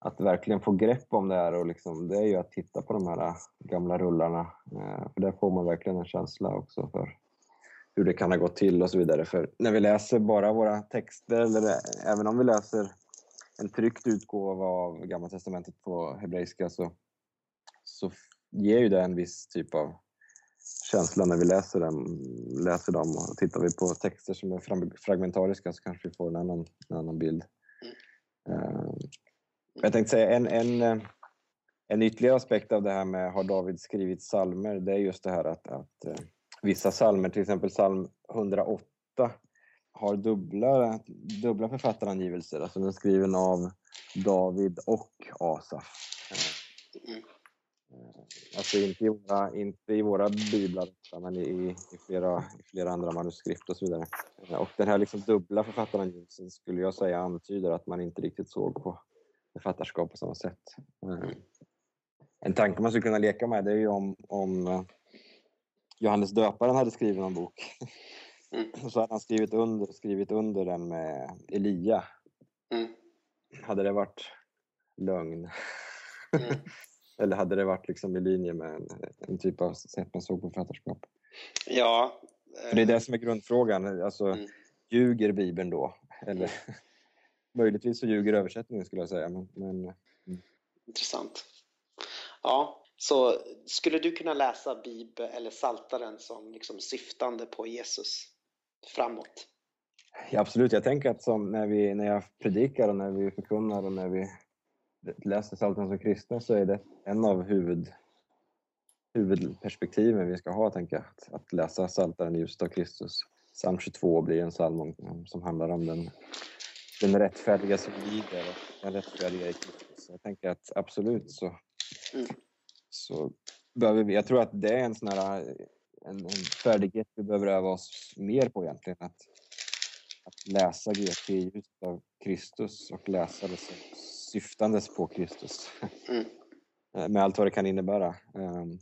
att verkligen få grepp om det här och liksom, det är ju att titta på de här gamla rullarna. Eh, för där får man verkligen en känsla också för hur det kan ha gått till och så vidare. För när vi läser bara våra texter, eller även om vi läser en tryckt utgåva av Gamla Testamentet på hebreiska så, så ger ju det en viss typ av känsla när vi läser dem. Läser dem. Och tittar vi på texter som är fragmentariska så kanske vi får en annan, en annan bild. Uh, jag tänkte säga en, en, en ytterligare aspekt av det här med har David skrivit salmer det är just det här att, att eh, vissa salmer, till exempel psalm 108, har dubbla, dubbla författarangivelser. Alltså den är skriven av David och Asaf. Mm. Alltså inte i våra, inte i våra biblar, men i, i, flera, i flera andra manuskript och så vidare. Och den här liksom dubbla författarangivelsen skulle jag säga antyder att man inte riktigt såg på författarskap på samma sätt. Eh, en tanke man skulle kunna leka med det är ju om, om eh, Johannes döparen hade skrivit någon bok. Mm. Så hade han skrivit under, skrivit under den med Elia. Mm. Hade det varit lögn? Mm. Eller hade det varit liksom i linje med en, en typ av sätt man såg på författarskap? Ja. För det är det som är grundfrågan. Alltså, mm. Ljuger Bibeln då? Eller möjligtvis så ljuger översättningen skulle jag säga. Men, men, mm. Intressant. Ja, så skulle du kunna läsa Bibeln eller Saltaren som liksom syftande på Jesus framåt? Ja, absolut, jag tänker att som när, vi, när jag predikar och när vi förkunnar och när vi läser Psaltaren som kristna så är det en av huvud, huvudperspektiven vi ska ha, tänker jag. Att, att läsa Psaltaren i ljuset av Kristus. Psalm 22 blir en psalm som handlar om den, den rättfärdiga som lider och den rättfärdiga i Kristus. Jag tänker att absolut så, mm. så behöver vi, jag tror att det är en sån här en, en färdighet vi behöver öva oss mer på egentligen. Att, att läsa GT i ljuset av Kristus och läsa det som syftandes på Kristus. Mm. Eh, med allt vad det kan innebära. Um,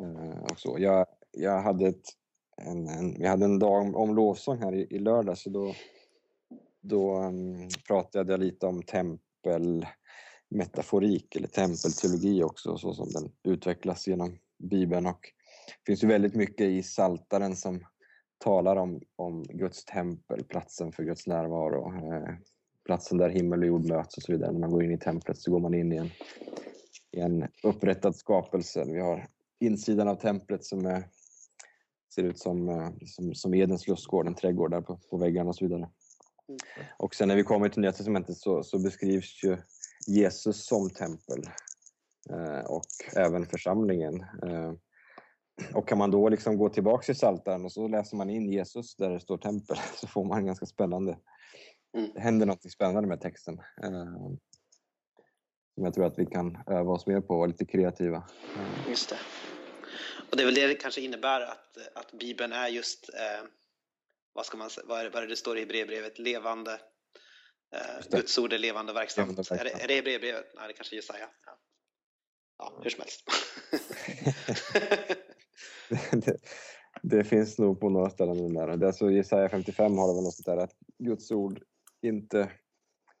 uh, och så. Jag, jag hade ett, en, en, vi hade en dag om, om lovsång här i, i lördag så då, då um, pratade jag lite om tempelmetaforik eller tempelteologi också så som den utvecklas genom Bibeln och det finns ju väldigt mycket i Saltaren som talar om, om Guds tempel, platsen för Guds närvaro, eh, platsen där himmel och jord möts och så vidare. När man går in i templet så går man in i en, i en upprättad skapelse. Vi har insidan av templet som är, ser ut som, eh, som, som Edens lustgård, en trädgård där på, på väggarna och så vidare. Mm. Och sen när vi kommer till Nya Testamentet så, så beskrivs ju Jesus som tempel eh, och även församlingen. Eh, och kan man då liksom gå tillbaks till Psaltaren och så läser man in Jesus där det står tempel så får man ganska spännande. Mm. Det händer något spännande med texten. Eh, som jag tror att vi kan öva oss mer på och vara lite kreativa. Eh. Just det. Och det är väl det det kanske innebär att, att Bibeln är just, eh, vad ska man vad är, vad är det står i Hebreerbrevet, levande, eh, Guds ord är levande och verksamt. Är det, är det Hebreerbrevet? Nej, det kanske är Jesaja. Ja. ja, hur som helst. det, det, finns nog på några ställen där. Det är alltså Jesaja 55 har det väl något sånt där att Guds ord inte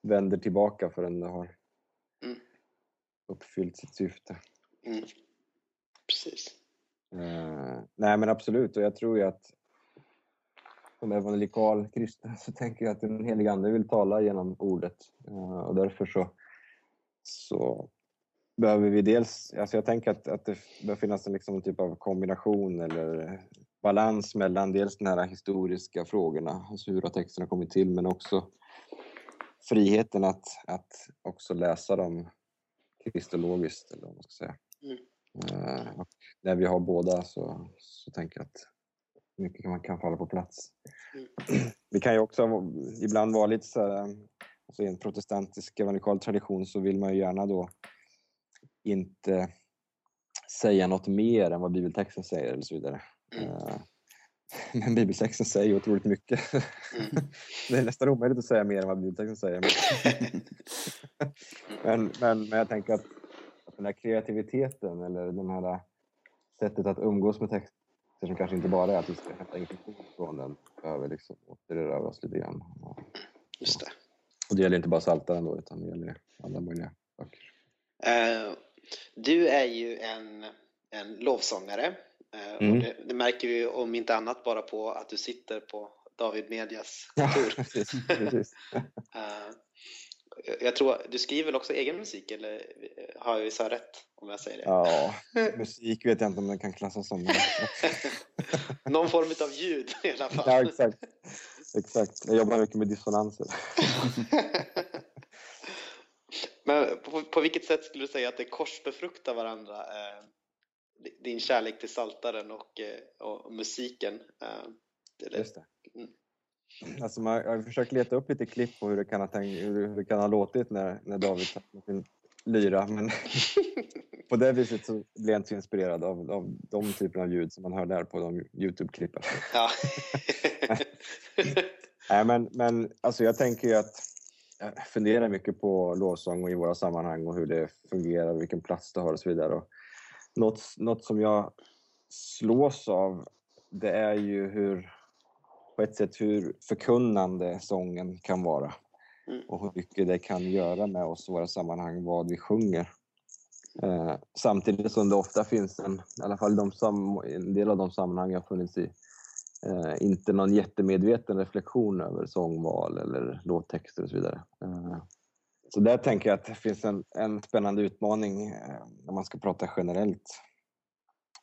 vänder tillbaka förrän det har mm. uppfyllt sitt syfte. Mm. Precis. Uh, nej men absolut och jag tror ju att som evangelikal kristen så tänker jag att den helige Ande vill tala genom ordet uh, och därför så, så behöver vi dels, alltså jag tänker att, att det bör finnas en liksom typ av kombination eller balans mellan dels de här historiska frågorna, alltså hur har texterna kommit till, men också friheten att, att också läsa dem kristologiskt, eller vad man ska säga. Mm. Uh, och när vi har båda så, så tänker jag att mycket kan, kan falla på plats. Mm. Vi kan ju också ibland vara lite så här, alltså i en protestantisk evangelikal tradition så vill man ju gärna då inte säga något mer än vad bibeltexten säger eller så vidare. Mm. Uh, men bibeltexten säger otroligt mycket. Mm. det är nästan omöjligt att säga mer än vad bibeltexten säger. men, men, men jag tänker att, att den här kreativiteten eller den här sättet att umgås med texter som kanske inte bara är att vi ska hämta information från den behöver liksom återerövras lite grann. Just det. Och det gäller inte bara Psaltaren då utan det gäller alla möjliga böcker. Uh, du är ju en, en lovsångare Eh, mm. Det, det, märker vi om inte annat bara på att du sitter på David Medias kontor. Ja, precis, precis. Eh, jag tror, du skriver väl också egen musik eller har jag så rätt om jag säger det? Ja, musik vet jag inte om den kan klassas som. Någon form av ljud i alla fall. Ja, exakt. exakt. Jag jobbar mycket med dissonanser. Men på, på, vilket sätt skulle du säga att det korsbefruktar varandra? Eh, din kärlek till saltaren och, eh, och musiken. Eh, Just det. Mm. Alltså man, jag har försökt leta upp lite klipp på hur det kan ha, tänkt, hur det kan ha låtit när, när David satt med sin lyra. Men på det viset så blev jag inte så inspirerad av, av de typerna av ljud som man hör där på de Youtube-klippen. Ja. Nej, men, men alltså jag tänker ju att funderar mycket på lovsång och i våra sammanhang och hur det fungerar, vilken plats det har och så vidare. Och något, något som jag slås av det är ju hur på ett sätt hur förkunnande sången kan vara mm. och hur mycket det kan göra med oss i våra sammanhang, vad vi sjunger. Eh, samtidigt som det ofta finns en, i alla fall de sam, en del av de sammanhang jag funnits i, Eh, inte någon jättemedveten reflektion över sångval eller låttexter och så vidare. Eh, så där tänker jag att det finns en, en spännande utmaning eh, när man ska prata generellt.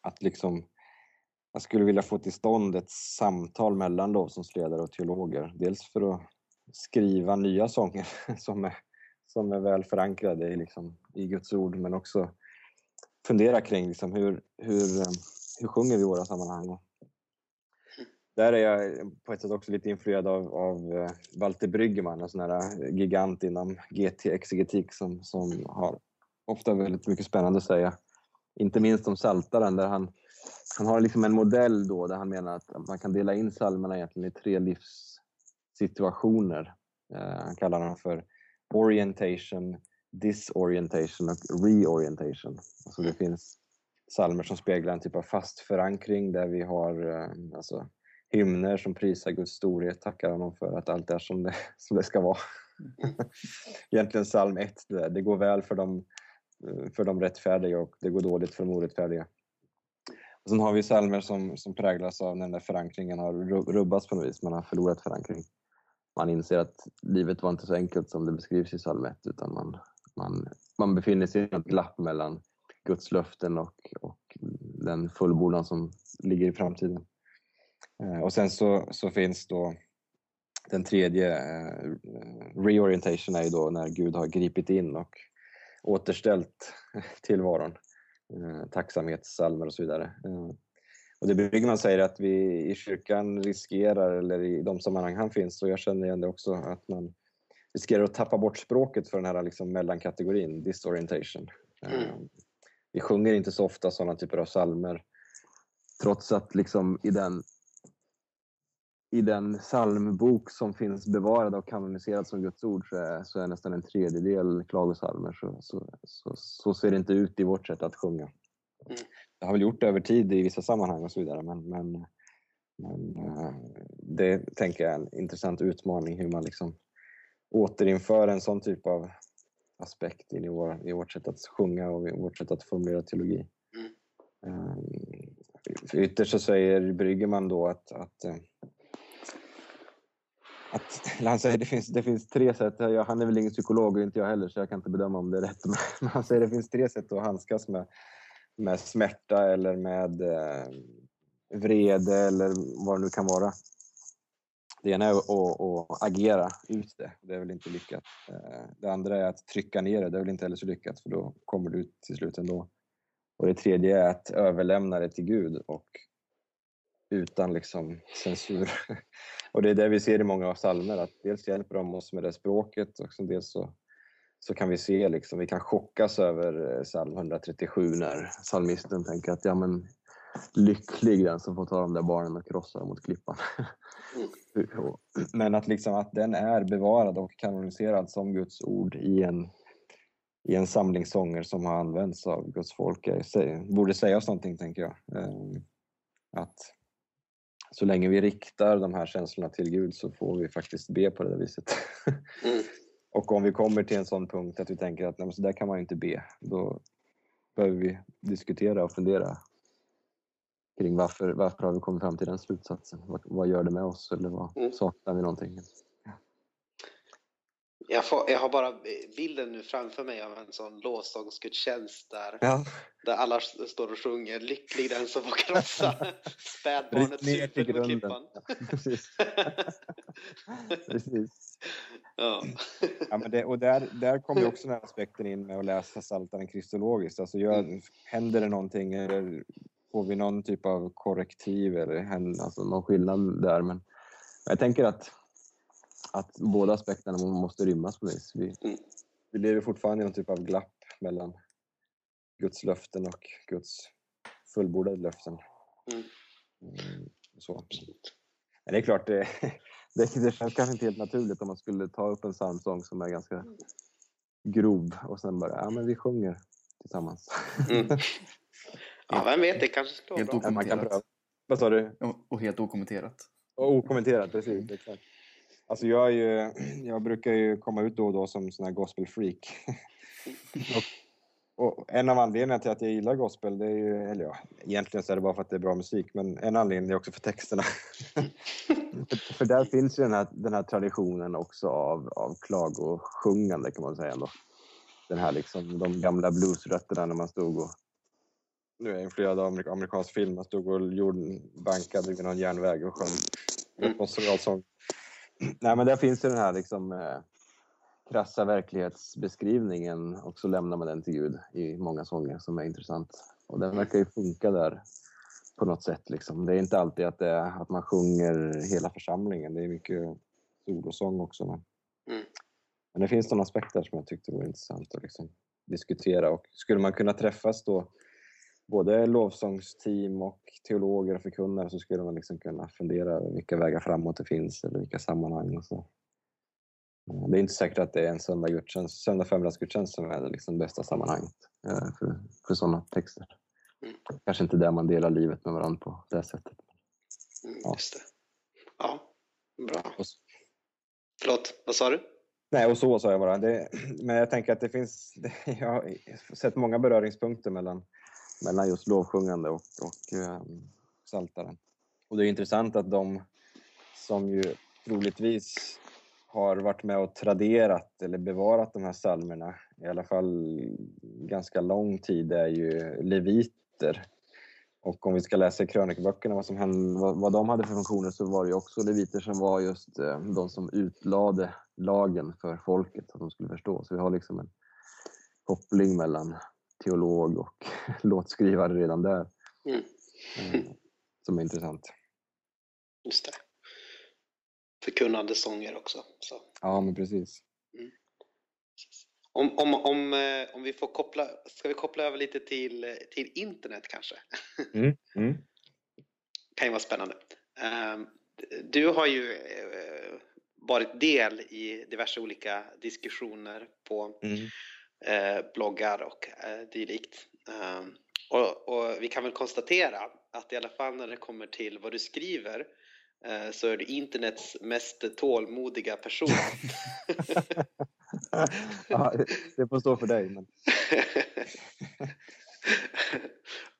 Att liksom, jag skulle vilja få till stånd ett samtal mellan lovsångsledare och teologer. Dels för att skriva nya sånger som är, som är väl förankrade i, liksom, i Guds ord men också fundera kring liksom, hur, hur, eh, hur sjunger vi i våra sammanhang. Där är jag på ett sätt också lite influerad av, av eh, Walter Bryggeman, en sån här eh, gigant inom GT-exegetik som, som har ofta väldigt mycket spännande att säga. Inte minst om Saltaren där han, han har liksom en modell då där han menar att man kan dela in psalmerna egentligen i tre livssituationer. Eh, han kallar dem för orientation, disorientation och reorientation. Alltså det finns psalmer som speglar en typ av fast förankring där vi har alltså, hymner som prisar Guds storhet, tackar honom för att allt är som det, som det ska vara. Egentligen psalm 1, det, det går väl för de, för de rättfärdiga och det går dåligt för de orättfärdiga. Och sen har vi psalmer som, som präglas av när den där förankringen har rubbats på något vis, man har förlorat förankring. Man inser att livet var inte så enkelt som det beskrivs i psalm 1 utan man, man, man befinner sig i ett glapp mellan Guds löften och, och den fullbordan som ligger i framtiden. Eh, och sen så, så finns då den tredje eh, reorientation är ju då när Gud har gripit in och återställt tillvaron. Eh, tacksamhetssalmer och så vidare. Och det brukar man säga att vi i kyrkan riskerar, eller i de sammanhang han finns, och jag känner igen det också, att man riskerar att tappa bort språket för den här liksom mellankategorin, disorientation. Mm. Vi sjunger inte så ofta sådana typer av salmer trots att liksom i den i den psalmbok som finns bevarad och kanoniserad som Guds ord så är, så är nästan en tredjedel klagosalmer. Så, så, så, så, ser det inte ut i vårt sätt att sjunga. Mm. Det har väl gjort det över tid i vissa sammanhang och så vidare men, men, men eh, det tänker jag är en intressant utmaning hur man liksom återinför en sån typ av aspekt in i, vår, i vårt sätt att sjunga och i vårt sätt att formulera teologi. Mm. Um, ytterst så säger Bryggerman då att, att eh, att, han säger det finns, det finns tre sätt, han är väl ingen psykolog och inte jag heller så jag kan inte bedöma om det är rätt. Men han säger det finns tre sätt att handskas med, med smärta eller med eh, vrede eller vad det nu kan vara. Det ena är att, att, att, agera ut det, det är väl inte lyckat. Eh, det andra är att trycka ner det, det är väl inte heller så lyckat för då kommer du ut till slut ändå. Och det tredje är att överlämna det till Gud och utan liksom censur Och det är det vi ser i många av psalmer, att dels hjälper de oss med det språket och dels så, så kan vi se, liksom, vi kan chockas över eh, psalm 137 när psalmisten tänker att ja men lycklig den som får ta de där barnen och krossa dem mot klippan. men att, liksom, att den är bevarad och kanoniserad som Guds ord i en, i en samling sånger som har använts av Guds folk borde säga oss någonting, tänker jag. Ehm, att så länge vi riktar de här känslorna till Gud så får vi faktiskt be på det där viset. Mm. och om vi kommer till en sån punkt att vi tänker att nej, så där kan man inte be, då behöver vi diskutera och fundera kring varför, varför har vi kommit fram till den slutsatsen? Vad, vad gör det med oss eller vad, mm. saknar vi någonting? Jag, får, jag, har bara bilden nu framför mig av en sån lovsångsgudstjänst där, ja. där alla står och sjunger Lycklig den som får krossa spädbarnets huvud på klippan. Ja, precis. precis. Ja. ja men det, och där, där kommer också den här aspekten in med att läsa Psaltaren kristologiskt. Alltså gör, mm. Händer det någonting eller får vi någon typ av korrektiv eller alltså någon skillnad där? Men jag tänker att att båda aspekterna måste rymmas på vis. Vi, mm. vi lever fortfarande i någon typ av glapp mellan Guds löften och Guds fullbordade löften. Mm. Mm, så. Men det är klart, det, det, det känns kanske inte helt naturligt om man skulle ta upp en psalmsång som är ganska grov och sen bara, ja men vi sjunger tillsammans. Mm. Ja, vem vet, det kanske ska vara bra. Man kan pröva. Vad sa du? Och helt okommenterat. Och okommenterat, precis. Exakt. Alltså jag, är ju, jag brukar ju komma ut då och då som sån här gospel freak. och och en av anledningarna till att jag gillar gospel, det är ju, eller ja, egentligen så är det bara för att det är bra musik, men en anledning är också för texterna. för, för, där finns ju den här, den här traditionen också av, av klagosjungande kan man säga. Ändå. Den här liksom, de gamla bluesrötterna när man stod och nu är jag influerad av amerikansk film, man stod och jordbankade vid någon järnväg och sjöng mm. Nej men där finns ju den här liksom eh, krassa verklighetsbeskrivningen och så lämnar man den till Gud i många sånger som är intressant. Och den verkar ju funka där på något sätt. Liksom. Det är inte alltid att, det att man sjunger hela församlingen. Det är mycket solosång också. Men, mm. men det finns några aspekter som jag tyckte var intressant att liksom diskutera. Och skulle man kunna träffas då, både lovsångsteam och teologer och förkunnare, så skulle man liksom kunna fundera över vilka vägar framåt det finns eller vilka sammanhang. Och så. Det är inte säkert att det är en söndag, söndag förmiddagsgudstjänst som är det liksom bästa sammanhanget eh, för, för sådana texter. Mm. Kanske inte där man delar livet med varandra på det sättet. Mm, ja. Just det. Ja, bra. Och, Förlåt, vad sa du? Nej, och så sa jag bara. Det, men jag tänker att det finns, jag har sett många beröringspunkter mellan, mellan just lovsjungande och, och eh, saltaren. Och det är intressant att de som ju troligtvis har varit med och traderat eller bevarat de här psalmerna, i alla fall ganska lång tid, är ju leviter. Och om vi ska läsa i krönikeböckerna vad, som hände, vad, vad de hade för funktioner så var det ju också leviter som var just eh, de som utlade lagen för folket, så att de skulle förstå. Så vi har liksom en koppling mellan teolog och låtskrivare redan där. Mm. Eh, som är intressant. Just det förkunnande sånger också. Så. Ja, men precis. Mm. Om, om, om, eh, om vi får koppla, ska vi koppla över lite till, till internet kanske? Mm. Mm. kan ju vara spännande. Ehm, du har ju eh, varit del i diverse olika diskussioner på mm. Eh, bloggar och dylikt. Ehm, och, och vi kan väl konstatera att i alla fall när det kommer till vad du skriver Eh, så är du internets mest tålmodiga person. ja, det får stå för dig. Men...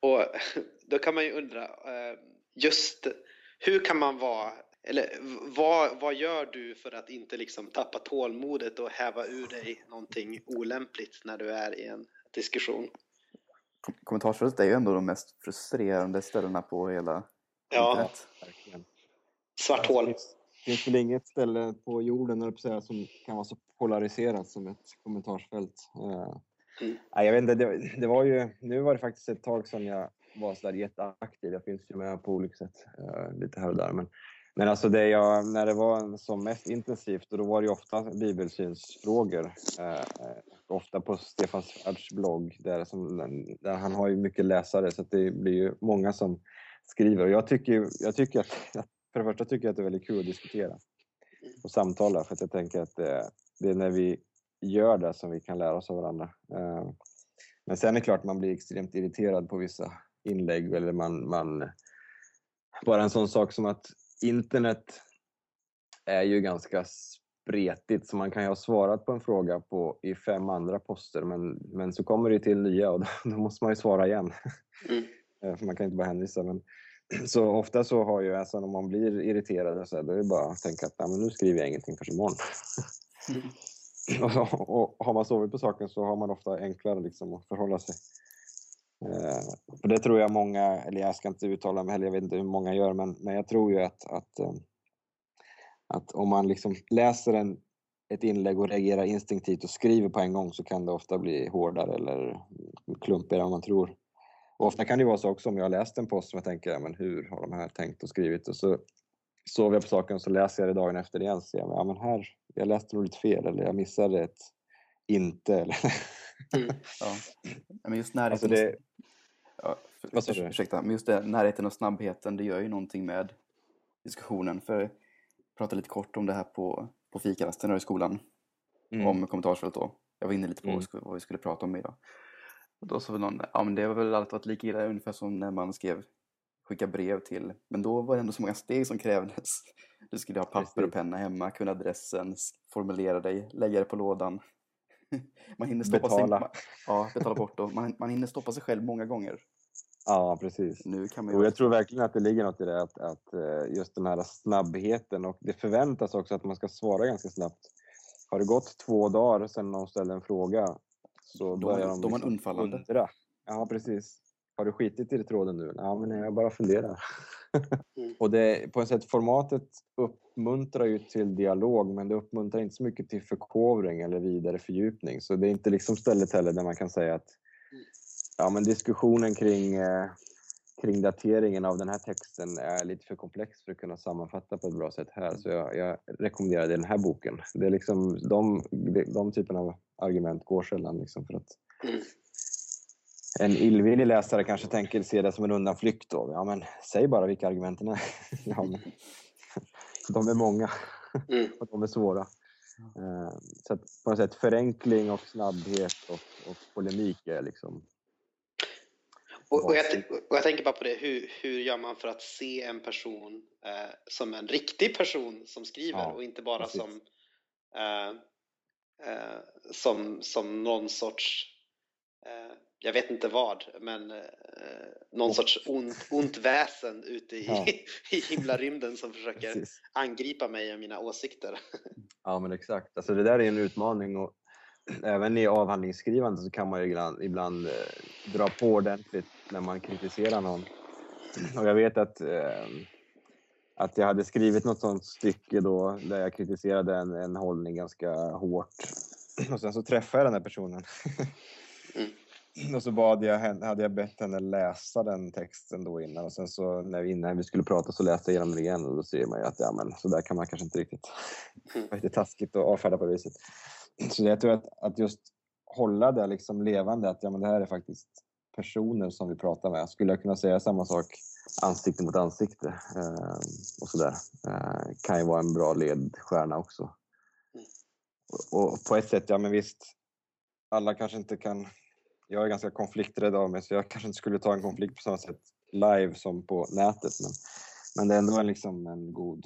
och då kan man ju undra, eh, just hur kan man vara, eller vad, vad gör du för att inte liksom tappa tålmodet och häva ur dig någonting olämpligt när du är i en diskussion? Kommentarsfältet är ju ändå de mest frustrerande ställena på hela ja. internet. Svart hål. Det finns väl inget ställe på jorden eller säga, som kan vara så polariserat som ett kommentarsfält. Uh, mm. nej, jag vet inte, det, det, var ju, nu var det faktiskt ett tag sedan jag var så där jätteaktiv. Jag finns ju med på olika sätt, uh, lite här och där. Men, men alltså det jag, när det var som mest intensivt, och då var det ju ofta bibelsynsfrågor. Eh, ofta på Stefan Svärds blogg, där, som, där han har ju mycket läsare så det blir ju många som skriver. Och jag tycker, jag tycker att, för det första tycker jag att det är väldigt kul att diskutera och samtala för att jag tänker att det, det är när vi gör det som vi kan lära oss av varandra. Eh, men sen är det klart man blir extremt irriterad på vissa inlägg eller man, man bara en sån sak som att internet är ju ganska spretigt så man kan ju ha svarat på en fråga på, i fem andra poster men, men så kommer det till nya och då, då måste man ju svara igen. Mm. Eh, för man kan inte bara hänvisa. Men, så ofta så har ju, alltså när man blir irriterad så här, då är det bara att tänka att men nu skriver jag ingenting förrän imorgon. Mm. och, och, har man sovit på saken så har man ofta enklare liksom att förhålla sig. Eh, För det tror jag många, eller jag ska inte uttala mig heller, jag vet inte hur många gör, men, men jag tror ju att, att, eh, att om man liksom läser en, ett inlägg och reagerar instinktivt och skriver på en gång så kan det ofta bli hårdare eller klumpigare än man tror. Och ofta kan det vara så också om jag har läst en post som jag tänker, men hur har de här tänkt och skrivit? Och så sover jag på saken och så läser jag det dagen efter igen och ser, ja men här, jag läste nog lite fel eller jag missade ett inte. Eller... Mm. ja. Men just närheten, alltså det... ja, för, Vad sa du? Ursäkta, men just det, närheten och snabbheten, det gör ju någonting med diskussionen. För jag pratade lite kort om det här på, på fikarasten i skolan, mm. om kommentarsfält då. Jag var inne lite på mm. vad vi skulle prata om idag. Och då sa väl någon, ja men det har väl alltid varit lika illa ungefär som när man skrev, skicka brev till, men då var det ändå så många steg som krävdes. Du skulle ha papper och penna hemma, kunna adressen, formulera dig, lägga det på lådan. man hinner stoppa betala. Sig, ja, betala bort och man, man hinner stoppa sig själv många gånger. Ja, precis. Nu kan man Och jag tror verkligen att det ligger något i det, att, att eh, just den här snabbheten och det förväntas också att man ska svara ganska snabbt. Har det gått två dagar sedan någon ställde en fråga så Då- börjar de man liksom undfallande. undra. Ja, precis. Har du skitit i tråden nu? Ja, men jag bara funderar. Mm. och det, på ett sätt, formatet uppmuntrar ju till dialog, men det uppmuntrar inte så mycket till förkovring eller vidare fördjupning. Så det är inte liksom stället heller där man kan säga att ja, men diskussionen kring, eh, kring dateringen av den här texten är lite för komplex för att kunna sammanfatta på ett bra sätt här. Så jag, jag rekommenderar den här boken. Det är liksom de, de, de typerna av argument går sällan liksom för att Mm. En illvillig läsare kanske tänker se det som en undanflykt då. Ja, men säg bara vilka argumenten är. ja, men, de är många Mm. och de är svåra. Eh, Så att på något sätt förenkling och snabbhet och, och polemik är liksom... Och, och, jag, och jag tänker bara på det, hur, hur gör man för att se en person eh, som en riktig person som skriver Ja, och inte bara precis. som, eh, eh, som, som någon sorts, eh, jag vet inte vad, men eh, någon sorts ont, ont väsen ute i, Ja. i himlarymden som försöker Precis. angripa mig och mina åsikter. Ja, men exakt. Alltså det där är en utmaning och även i avhandlingsskrivande så kan man ju ibland, ibland eh, dra på ordentligt när man kritiserar någon. Och jag vet att, eh, att jag hade skrivit något sånt stycke då där jag kritiserade en, en hållning ganska hårt. Och sen så träffade jag den här personen. Och så bad jag henne, hade jag bett henne läsa den texten då innan och sen så när vi, innan vi skulle prata så läste jag igenom den igen och då ser man ju att ja, men, så där kan man kanske inte riktigt. Mm. Det lite taskigt att avfärda på det viset. Så jag tror att, att just hålla det liksom levande, att ja, men det här är faktiskt personer som vi pratar med. Skulle jag kunna säga samma sak ansikte mot ansikte eh, och sådär. Eh, kan ju vara en bra ledstjärna också. Mm. Och, och på ett sätt, ja men visst, alla kanske inte kan jag är ganska konflikträdd av mig så jag kanske inte skulle ta en konflikt på samma sätt live som på nätet. Men, men det är ändå en, liksom en god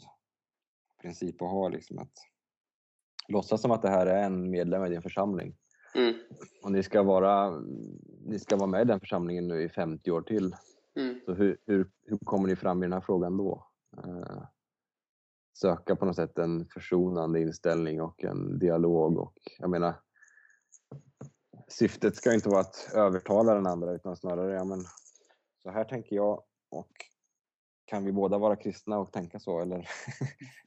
princip att ha. Liksom att låtsas som att det här är en medlem i din församling. Mm. Och ni ska, vara, ni ska vara med i den församlingen nu i 50 år till. Mm. Så hur, hur, hur kommer ni fram i den här frågan då? Eh, söka på något sätt en försonande inställning och en dialog. Och, jag menar, syftet ska inte vara att övertala den andra utan snarare, ja men så här tänker jag och kan vi båda vara kristna och tänka så eller,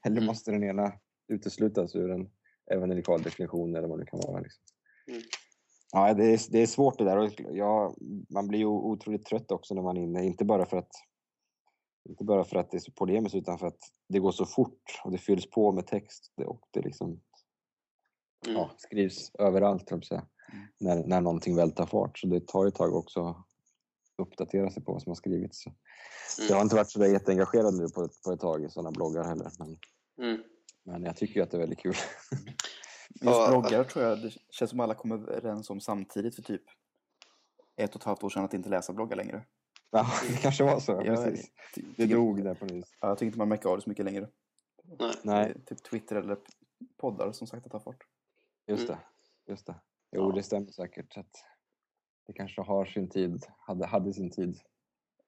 eller Mm. måste den ena uteslutas ur en evangelikal definition eller vad det kan vara. Liksom. Mm. Ja, det är, det är svårt det där och jag, man blir ju otroligt trött också när man är inne, inte bara för att inte bara för att det är så polemiskt utan för att det går så fort och det fylls på med text och det liksom Mm. ja, skrivs överallt, jag säga. När, när någonting väl tar fart. Så det tar ju ett tag också att uppdatera sig på vad som har skrivits. Så. Jag har Mm. inte varit så där jätteengagerad nu på, ett- på ett tag i sådana bloggar heller. Men, Mm. men jag tycker ju att det är väldigt kul. Just Ja. bloggar tror jag det känns som alla kom överens om samtidigt för typ ett och ett halvt år sedan att inte läsa bloggar längre. Ja, det kanske var så. Jag, precis. Det dog där på något vis. Ja, jag tycker inte man märker av det så mycket längre. Nej. Typ Twitter eller poddar som sagt att ta fart. just Mm. det. Just det. Jo, Ja. det stämmer säkert. Så att det kanske har sin tid, hade, hade sin tid.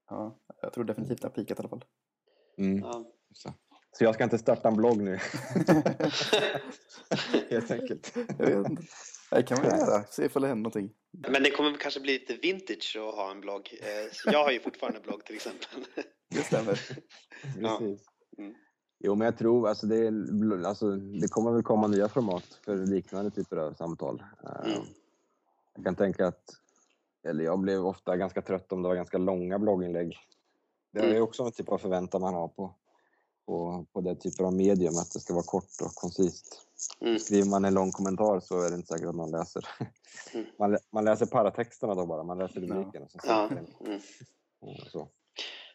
Ja, jag tror definitivt det har pikat i alla fall. Mm, Ja. det. Så jag ska inte starta en blogg nu, helt enkelt. jag vet inte. Det kan man göra. Se ifall det händer någonting. Men det kommer kanske bli lite vintage att ha en blogg. Eh, så Jag har ju fortfarande en blogg till exempel. Det stämmer. Ja. Precis. Mm. Jo, men jag tror alltså det, alltså det kommer väl komma nya format för liknande typer av samtal. Eh, Mm. Jag kan tänka att, eller jag blev ofta ganska trött om det var ganska långa blogginlägg. Det är Mm. också en typ av förväntan man har på, på, på det typer av medium, att det ska vara kort och koncist. Mm. Skriver man en lång kommentar så är det inte säkert att man läser. Mm. Man, man läser paratexterna då bara, man läser Ja. rubriken. Och så Ja. Mm. Och så.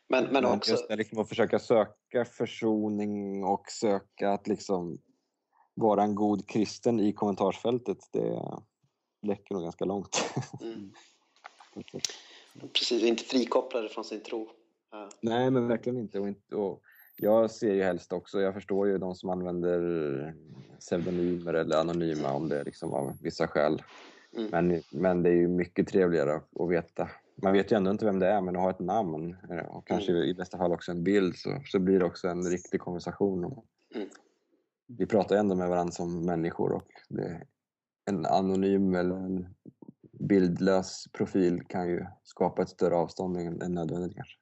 Men, men också... just det, liksom att försöka söka försoning och söka att liksom vara en god kristen i kommentarsfältet, det räcker nog ganska långt. Mm. Precis, inte frikopplade från sin tro. Ja. Nej, men verkligen inte. Och inte och jag ser ju helst också, jag förstår ju de som använder pseudonymer eller anonyma om det är liksom av vissa skäl. Mm. Men, men det är ju mycket trevligare att veta. Man vet ju ändå inte vem det är, men att ha ett namn eh, och kanske Mm. i bästa fall också en bild så, så blir det också en riktig konversation. Mm. Vi pratar ändå med varandra som människor och en anonym eller en bildlös profil kan ju skapa ett större avstånd än, än nödvändigt kanske.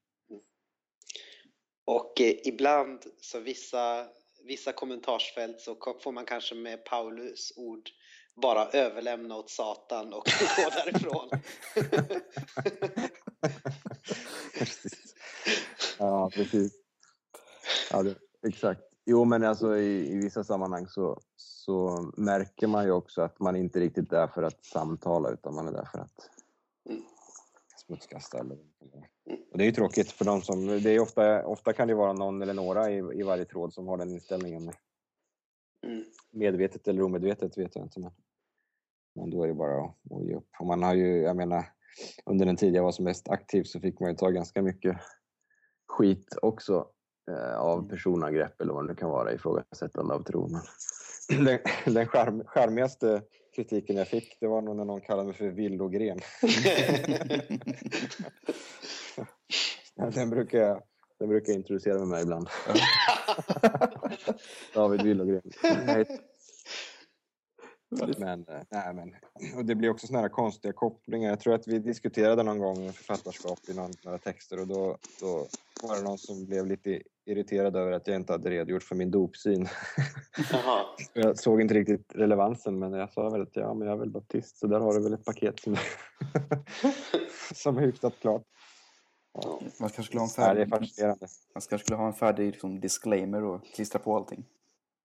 Och eh, ibland så vissa, vissa kommentarsfält så får man kanske med Paulus ord bara överlämna åt Satan och gå därifrån. precis. Ja, precis. Ja, det, exakt. Jo, men alltså i, i vissa sammanhang så, så märker man ju också att man inte riktigt är där för att samtala utan man är där för att Mm. smutskasta. Eller, och det är ju tråkigt för de som... Det är ofta, ofta kan det vara någon eller några i, i varje tråd som har den inställningen. Mm. Medvetet eller omedvetet vet jag inte. Men, men då är det bara att, att ge upp. Och man har ju, jag menar, under den tid jag var som mest aktiv så fick man ju ta ganska mycket skit också eh, av Mm. personangrepp eller vad det nu kan vara, ifrågasättande av tro. Men den den charm, charmigaste kritiken jag fick det var nog när någon kallade mig för villogren. Den, brukar jag, den brukar jag introducera med mig ibland. David Villogren. Nej, men, eh, nej, men, och det blir också såna här konstiga kopplingar. Jag tror att vi diskuterade någon gång författarskap i någon, några texter och då, då var det någon som blev lite irriterad över att jag inte hade redogjort för min dopsyn. Jag såg inte riktigt relevansen men jag sa väl att ja, men jag är väl baptist så där har du väl ett paket som, som är hyfsat klart. Ja. Man kanske skulle ha en Ja, det är färdig, fascinerande. man kanske skulle ha en färdig liksom, disclaimer och klistra på allting.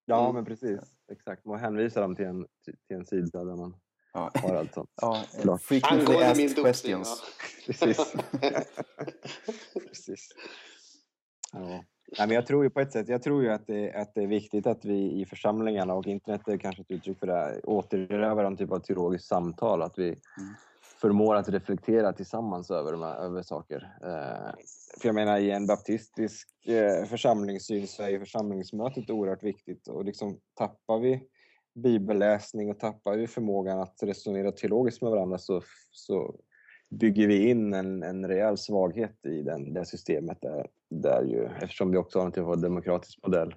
Ja, Mm. men precis. Exakt. Man hänvisar dem till en, till en sida där man Ja. har allt sånt. Ja, Klart. frequently asked questions. Precis. Precis. Ja. Nej, men jag tror ju på ett sätt, jag tror ju att det, att det är viktigt att vi i församlingarna och internet är kanske ett uttryck för det, här, återerövrar en typ av teologiskt samtal. Att vi förmår att reflektera tillsammans över, de här, över saker. Eh, för jag menar i en baptistisk eh, församlingssyn så är församlingsmötet oerhört viktigt och liksom tappar vi bibelläsning och tappar vi förmågan att resonera teologiskt med varandra så, så bygger vi in en, en rejäl svaghet i den, det systemet där, där ju, eftersom vi också har en typ av demokratisk modell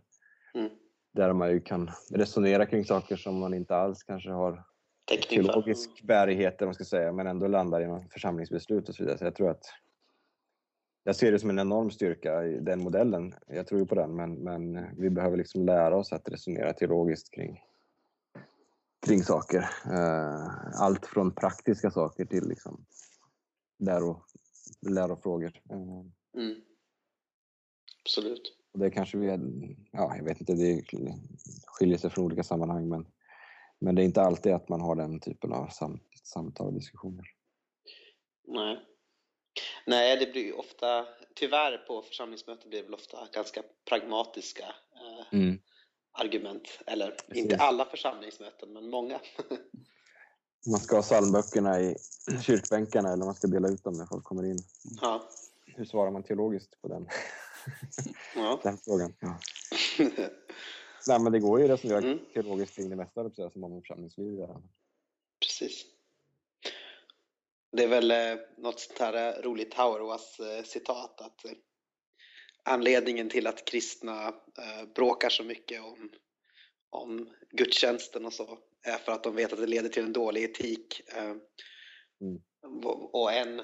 Mm. där man ju kan resonera kring saker som man inte alls kanske har Täckning för. teologisk bärighet eller vad man ska säga, men ändå landar i någon församlingsbeslut och så vidare. Så jag tror att jag ser det som en enorm styrka i den modellen. Jag tror ju på den, men, men vi behöver liksom lära oss att resonera teologiskt kring, kring saker. Eh, Allt från praktiska saker till liksom läro, lärofrågor. Eh, Mm. Absolut. Och det kanske vi, ja, jag vet inte, det skiljer sig från olika sammanhang, men, men det är inte alltid att man har den typen av sam, samtal och diskussioner. Nej. Nej, det blir ju ofta, tyvärr på församlingsmöten blir det väl ofta ganska pragmatiska eh, argument. Eller Precis. inte alla församlingsmöten, men många. Man ska ha psalmböckerna i kyrkbänkarna eller man ska dela ut dem när folk kommer in. ja. Hur svarar man teologiskt på den, ja. den frågan? Ja. Nej, men det går ju att resonera Mm. teologiskt kring det mesta säga, som med församlingsliv göra. Precis. Det är väl eh, något sånt här eh, roligt Hauerwas eh, citat att eh, anledningen till att kristna eh, bråkar så mycket om, om gudstjänsten och så är för att de vet att det leder till en dålig etik. Eh, och- en,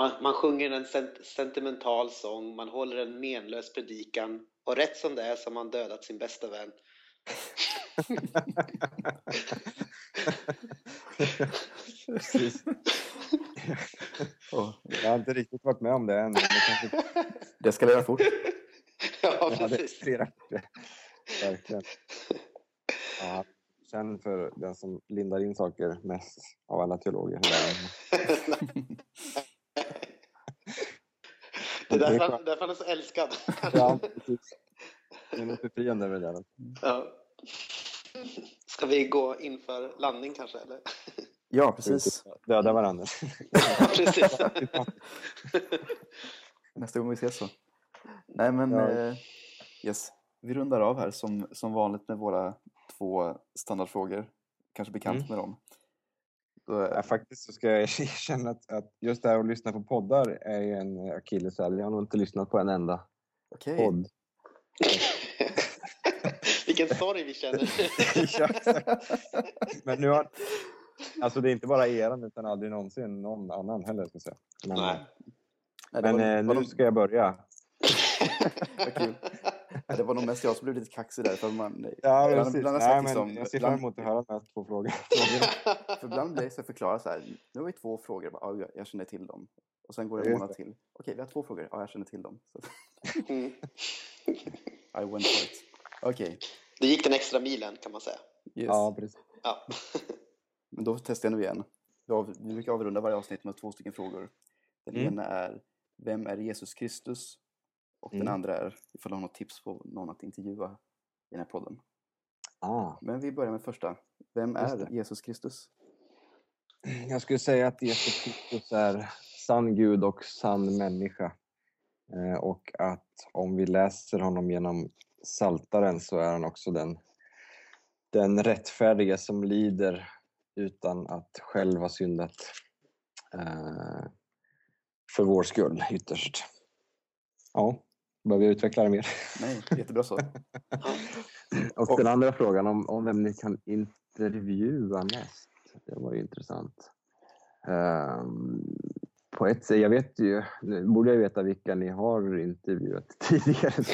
man, man sjunger en sent, sentimental sång, man håller en menlös predikan och rätt som det är så har man dödat sin bästa vän. Precis. Oh, Jag har inte riktigt varit med om det än. Det kanske det ska leda fort. ja, Ja, precis. flera. Verkligen. Ja, sen för den som lindar in saker mest av alla teologer. Det är därför, han- därför han är så älskad. Ja, precis. Det är något befriande med det. Ja. Ska vi gå in för landning kanske? Eller? Ja, precis. Döda varandra. Ja, precis. Nästa gång vi ses så. Nej, men... Ja. Eh, yes. vi rundar av här som, som vanligt med våra två standardfrågor. Kanske bekant Mm. med dem. Då, Ja, faktiskt så ska jag erkänna att, att just det här att lyssna på poddar är ju en akilleshäl. Jag har nog inte lyssnat på en enda Okej, podd. Vilken story vi känner. Men nu har... Alltså det är inte bara eran utan aldrig någonsin någon annan heller ska jag säga. Men, Nej. Nej, det men var, eh, var nu nog- ska jag börja. Ja, Det var nog mest jag som blev lite kaxig där. För, man, Ja, precis. ibland har Nej, men liksom, jag ser fram emot att höra de här två frågorna. För ibland blir det så förklara så här. Nu har vi två frågor. Ja, jag, jag känner till dem. Och sen går det en månad till. Okej, vi har två frågor. Ja, jag känner till dem. Så, Mm. I went for it. Okej, Det gick den extra milen kan man säga. yes. Ja, precis. Ja. Men då testar jag nu igen. Vi brukar avrunda varje avsnitt med två stycken frågor. Den Mm. ena är Vem är Jesus Kristus? Och den Mm. andra är ifall du har något tips på någon att intervjua i den här podden. Ah. Men vi börjar med första. Vem är. Jesus Kristus? Jag skulle säga att Jesus Kristus är sann Gud och sann människa. Eh, och att om vi läser honom genom Saltaren så är han också den, den rättfärdiga som lider utan att själv ha syndat eh, för vår skull ytterst. Ja, behöver jag utveckla det mer? Nej, jättebra så. Och den andra frågan om, om vem ni kan intervjua mest. Det var ju intressant. Ehm, på ett sätt, jag vet ju, nu borde jag veta vilka ni har intervjuat tidigare.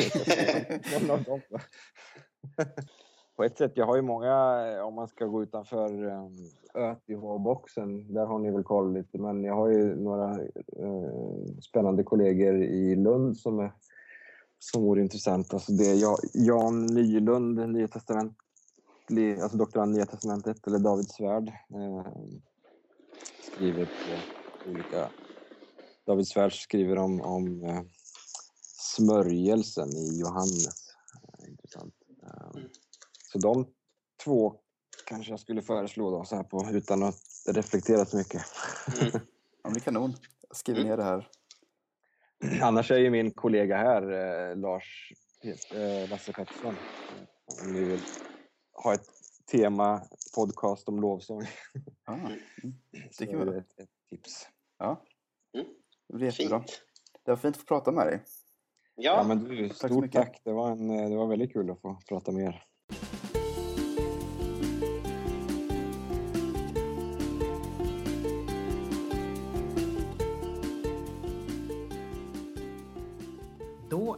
På ett sätt, jag har ju många, om man ska gå utanför um, ÖTH-boxen, där har ni väl koll lite, men jag har ju några eh, spännande kollegor i Lund som är som vore intressant. Alltså det är Ja- Jan Nylund, Nya Testament, alltså doktorand Nya Testamentet, eller David Svärd. Eh, skriver på olika... David Svärd skriver om, om eh, smörjelsen i Johannes. Eh, intressant. Eh, så de två kanske jag skulle föreslå då, så här på, utan att reflektera så mycket. Mm. Ja, det är kanon. Jag skriver Mm. ner det här. Annars är ju min kollega här, eh, Lars eh, Lasse Pettersson, om ni vill ha ett tema podcast om lovsång. Ah, mm. Så kan det ett, ett tips. Ja, Mm. det blir jättebra. Fint. Det var fint att få prata med dig. Ja, Ja, men du, stort mycket. tack. Det var, en, eh, det var väldigt kul att få prata med er.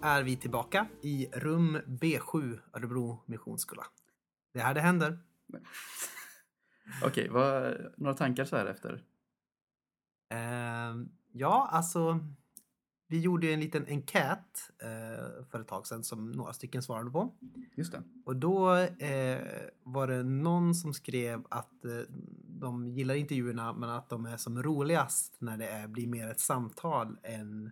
Är vi tillbaka i rum B7 Örebro Missionsskola. Det är här det händer. Okej, vad, några tankar så här efter? Ehm, ja, alltså. Vi gjorde en liten enkät eh, för ett tag sedan som några stycken svarade på. Just det. Och då eh, var det någon som skrev att eh, de gillar intervjuerna men att de är som roligast när det är, blir mer ett samtal än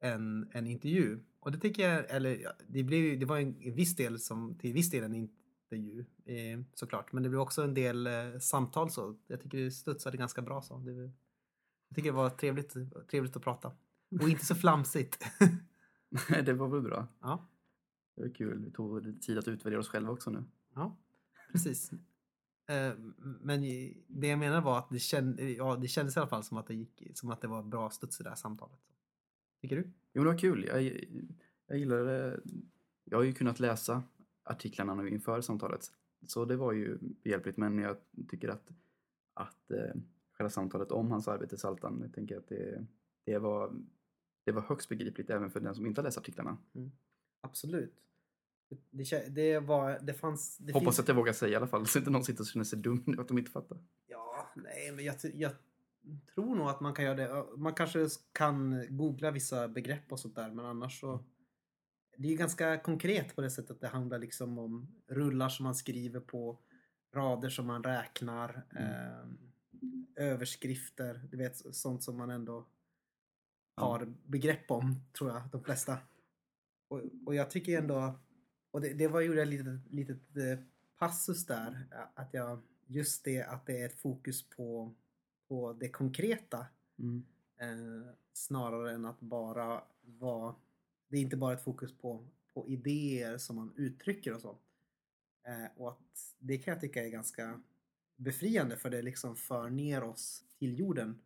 en, en intervju. Och det tycker jag, eller det, blev, det var en, viss del som, till viss del en intervju eh, såklart. Men det blev också en del eh, samtal så. Jag tycker det studsade ganska bra så. Det, jag tycker det var trevligt, trevligt att prata. Och inte så flamsigt. Nej, det var väl bra. ja. Det var kul. Vi tog tid att utvärdera oss själva också nu. Ja, precis. Eh, Men det jag menar var att det, känd, ja, det kändes i alla fall som att det, gick, som att det var bra studs i det här samtalet. Tycker du? Jo, det var kul. Jag, jag gillar det. Jag har ju kunnat läsa artiklarna nu inför samtalet. Så det var ju behjälpligt. Men jag tycker att, att eh, själva samtalet om hans arbete i Saltan, jag tänker att det, det, var, det var högst begripligt även för den som inte har läst artiklarna. Absolut. Det, det var, det fanns... Det Hoppas finns, att jag vågar säga i alla fall så inte någon sitter och känner sig dum nu att de inte fattar. Ja, nej, men jag, jag tror nog att man kan göra det. Man kanske kan googla vissa begrepp och sånt där, men annars så... Det är ganska konkret på det sättet att det handlar liksom om rullar som man skriver på, rader som man räknar, eh, överskrifter, du vet sånt som man ändå har begrepp om, tror jag, de flesta. Och, och jag tycker ändå, och det, det var gjorde jag litet, litet eh, passus där, att jag, just det att det är ett fokus på, på det konkreta Mm. eh, snarare än att bara vara, det är inte bara ett fokus på, på idéer som man uttrycker och så. Eh, och att det kan jag tycka är ganska befriande för det liksom för ner oss till jorden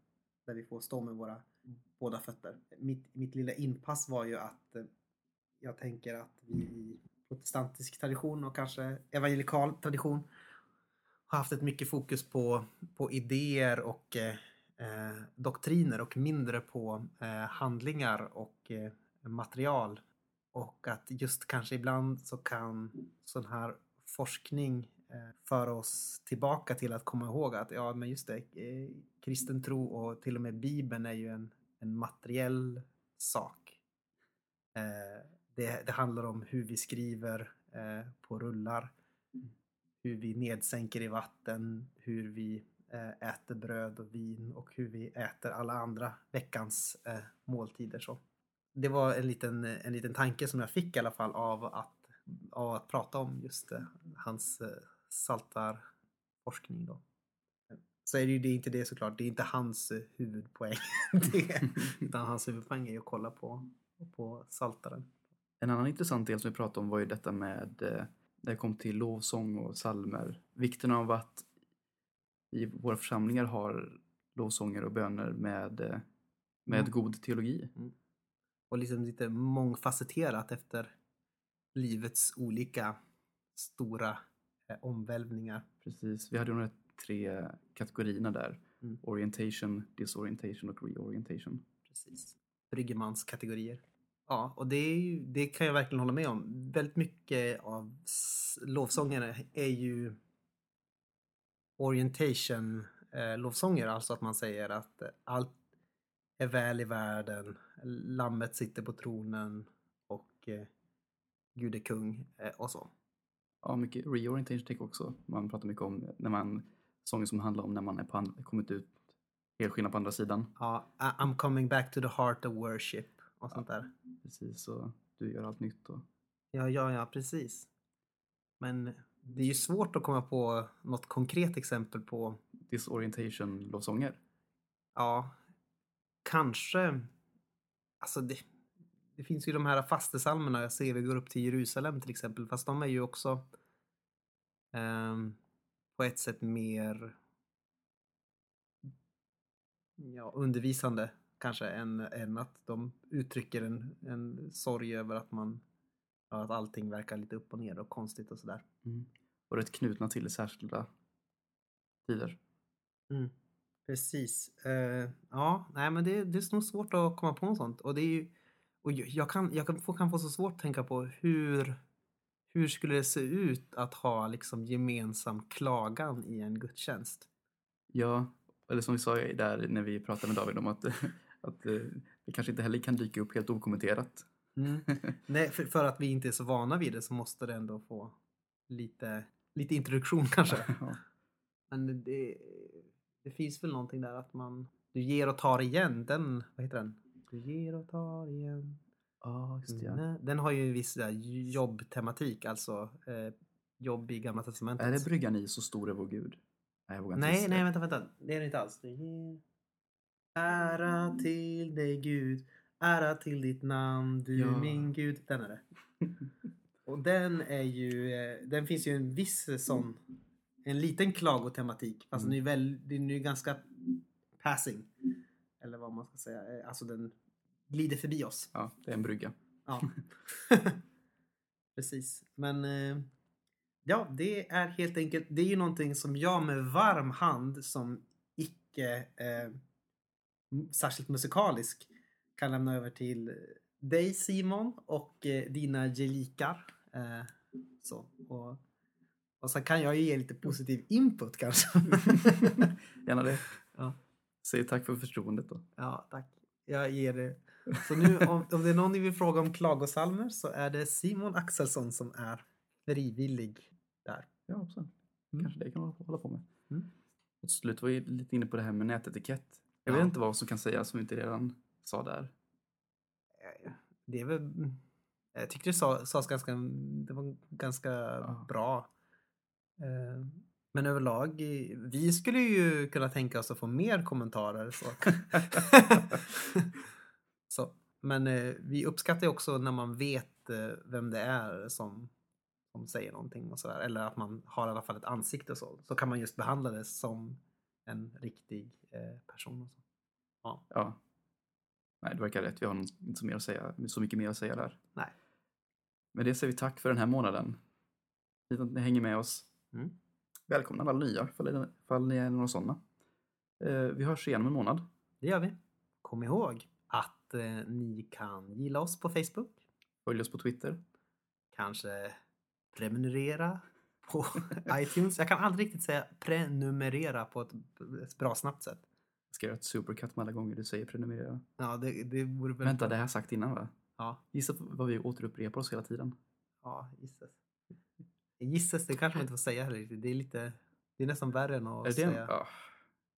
där vi får stå med våra båda fötter. Mitt, mitt lilla inpass var ju att eh, jag tänker att vi i protestantisk tradition och kanske evangelikal tradition har haft ett mycket fokus på, på idéer och eh, eh, doktriner och mindre på eh, handlingar och eh, material. Och att just kanske ibland så kan sån här forskning eh, föra oss tillbaka till att komma ihåg att ja, men just det, eh, kristen tro och till och med Bibeln är ju en, en materiell sak. Eh, det, det, handlar om hur vi skriver eh, på rullar, hur vi nedsänker i vatten, hur vi eh, äter bröd och vin och hur vi äter alla andra veckans eh, måltider. Så. Det var en liten, en liten tanke som jag fick i alla fall av att, av att prata om just eh, hans eh, saltarforskning. Då. Så är det ju det är inte det såklart, det är inte hans huvudpoäng. det, utan hans huvudpoäng är att kolla på, på saltaren. En annan intressant del som vi pratade om var ju detta med eh, när det kom till lovsång och salmer. Vikten av att i våra församlingar har lovsånger och böner med, eh, med mm. god teologi. Mm. Och liksom lite mångfacetterat efter livets olika stora eh, omvälvningar. Precis, vi hade de tre kategorierna där. Mm. Orientation, disorientation och reorientation. Precis. Bryggemans kategorier. Ja, och det, är, det kan jag verkligen hålla med om. Väldigt mycket av lovsångerna är ju orientation eh, lovsånger, alltså att man säger att allt är väl i världen, lammet sitter på tronen och eh, Gud är kung eh, och så. Ja, mycket reorientation take också. Man pratar mycket om när man, sånger som handlar om när man är på kommit ut helskinnad på andra sidan. Ja, I'm coming back to the heart of worship och sånt ja, där. Precis, och du gör allt nytt. Och... Ja, ja, ja, precis. Men det är ju svårt att komma på något konkret exempel på disorientation-lovsånger. Ja, kanske. Alltså det, det finns ju de här fastesalmerna. Jag ser vi går upp till Jerusalem till exempel. Fast de är ju också eh, på ett sätt mer ja, undervisande kanske än, än att de uttrycker en, en sorg över att man att allting verkar lite upp och ner och konstigt och sådär. Mm. Och rätt knutna till särskilda tider. Mm. Precis. Uh, ja, nej men det, det är nog svårt att komma på något sånt. Och det är ju, och jag kan, jag kan, få, kan få så svårt att tänka på hur, hur skulle det se ut att ha liksom gemensam klagan i en gudstjänst? Ja, eller som vi sa där när vi pratade med David om att att eh, det kanske inte heller kan dyka upp helt okommenterat. Mm. Nej, för, för, att vi inte är så vana vid det så måste det ändå få lite, lite introduktion kanske. ja. Men det, det finns väl någonting där att man, du ger och tar igen, den, vad heter den? Du ger och tar igen. Ja, just det. Ja. Den har ju en viss där, jobbtematik, alltså eh, jobb i Gamla Testamentet. Är det bryggan i Så stor är vår Gud? Nej, jag nej, nej, vänta, vänta. Det är det inte alls. Du ger Ära till dig Gud, ära till ditt namn, du ja. min Gud. Den är det. Och den är ju, eh, den finns ju en viss sån, en liten klagotematik. Fast mm. den är väl, den är ju ganska passing. Eller vad man ska säga. Eh, alltså den glider förbi oss. Ja, det är en brygga. Ja. Precis. Men eh, ja, det är helt enkelt, det är ju någonting som jag med varm hand som icke eh, särskilt musikalisk kan lämna över till dig Simon och eh, dina gelikar. Eh, så, och, och så kan jag ge lite positiv input kanske. Gärna det. Ja. Säg tack för förtroendet då. Ja, tack. Jag ger det. Så nu om, om det är någon ni vill fråga om klagosalmer så är det Simon Axelsson som är frivillig där. Ja, absolut. Mm. Kanske det kan man hålla på med. Mm. Och till slut var vi lite inne på det här med nätetikett. Jag ja. vet inte vad som kan sägas som vi inte redan sa där. Eh, det är väl... Jag tyckte det sades ganska... Det var ganska ja. bra. Eh, men överlag, vi skulle ju kunna tänka oss att få mer kommentarer. Så. så. Men eh, vi uppskattar också när man vet vem det är som, som säger någonting och sådär. Eller att man har i alla fall ett ansikte och så. Så kan man just behandla det som en riktig eh, person. Och så. Ja. Ja. Nej, det verkar rätt. Vi har inte så, mer att säga, så mycket mer att säga där. Nej. Med det säger vi tack för den här månaden. Fint att ni hänger med oss. Mm. Välkomna alla nya, ifall, ifall ni är några sådana. Eh, vi hörs igen om en månad. Det gör vi. Kom ihåg att eh, ni kan gilla oss på Facebook. Följ oss på Twitter. Kanske prenumerera på iTunes. Jag kan aldrig riktigt säga prenumerera på ett bra snabbt sätt. Jag ska göra ett supercut med alla gånger du säger prenumerera. Ja, det, det vore väl... Vänta, det har jag sagt innan va? Ja, Gissa vad vi återupprepar oss hela tiden. ja gisses. Gisses, det kanske man inte får säga heller riktigt. Det är lite... Det är nästan värre än att säga... det? Ja.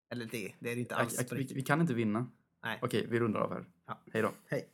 Eller det, det är det inte alls. vi, vi kan inte vinna. Nej. Okej, vi rundar av här. Ja. Hej då. Hej.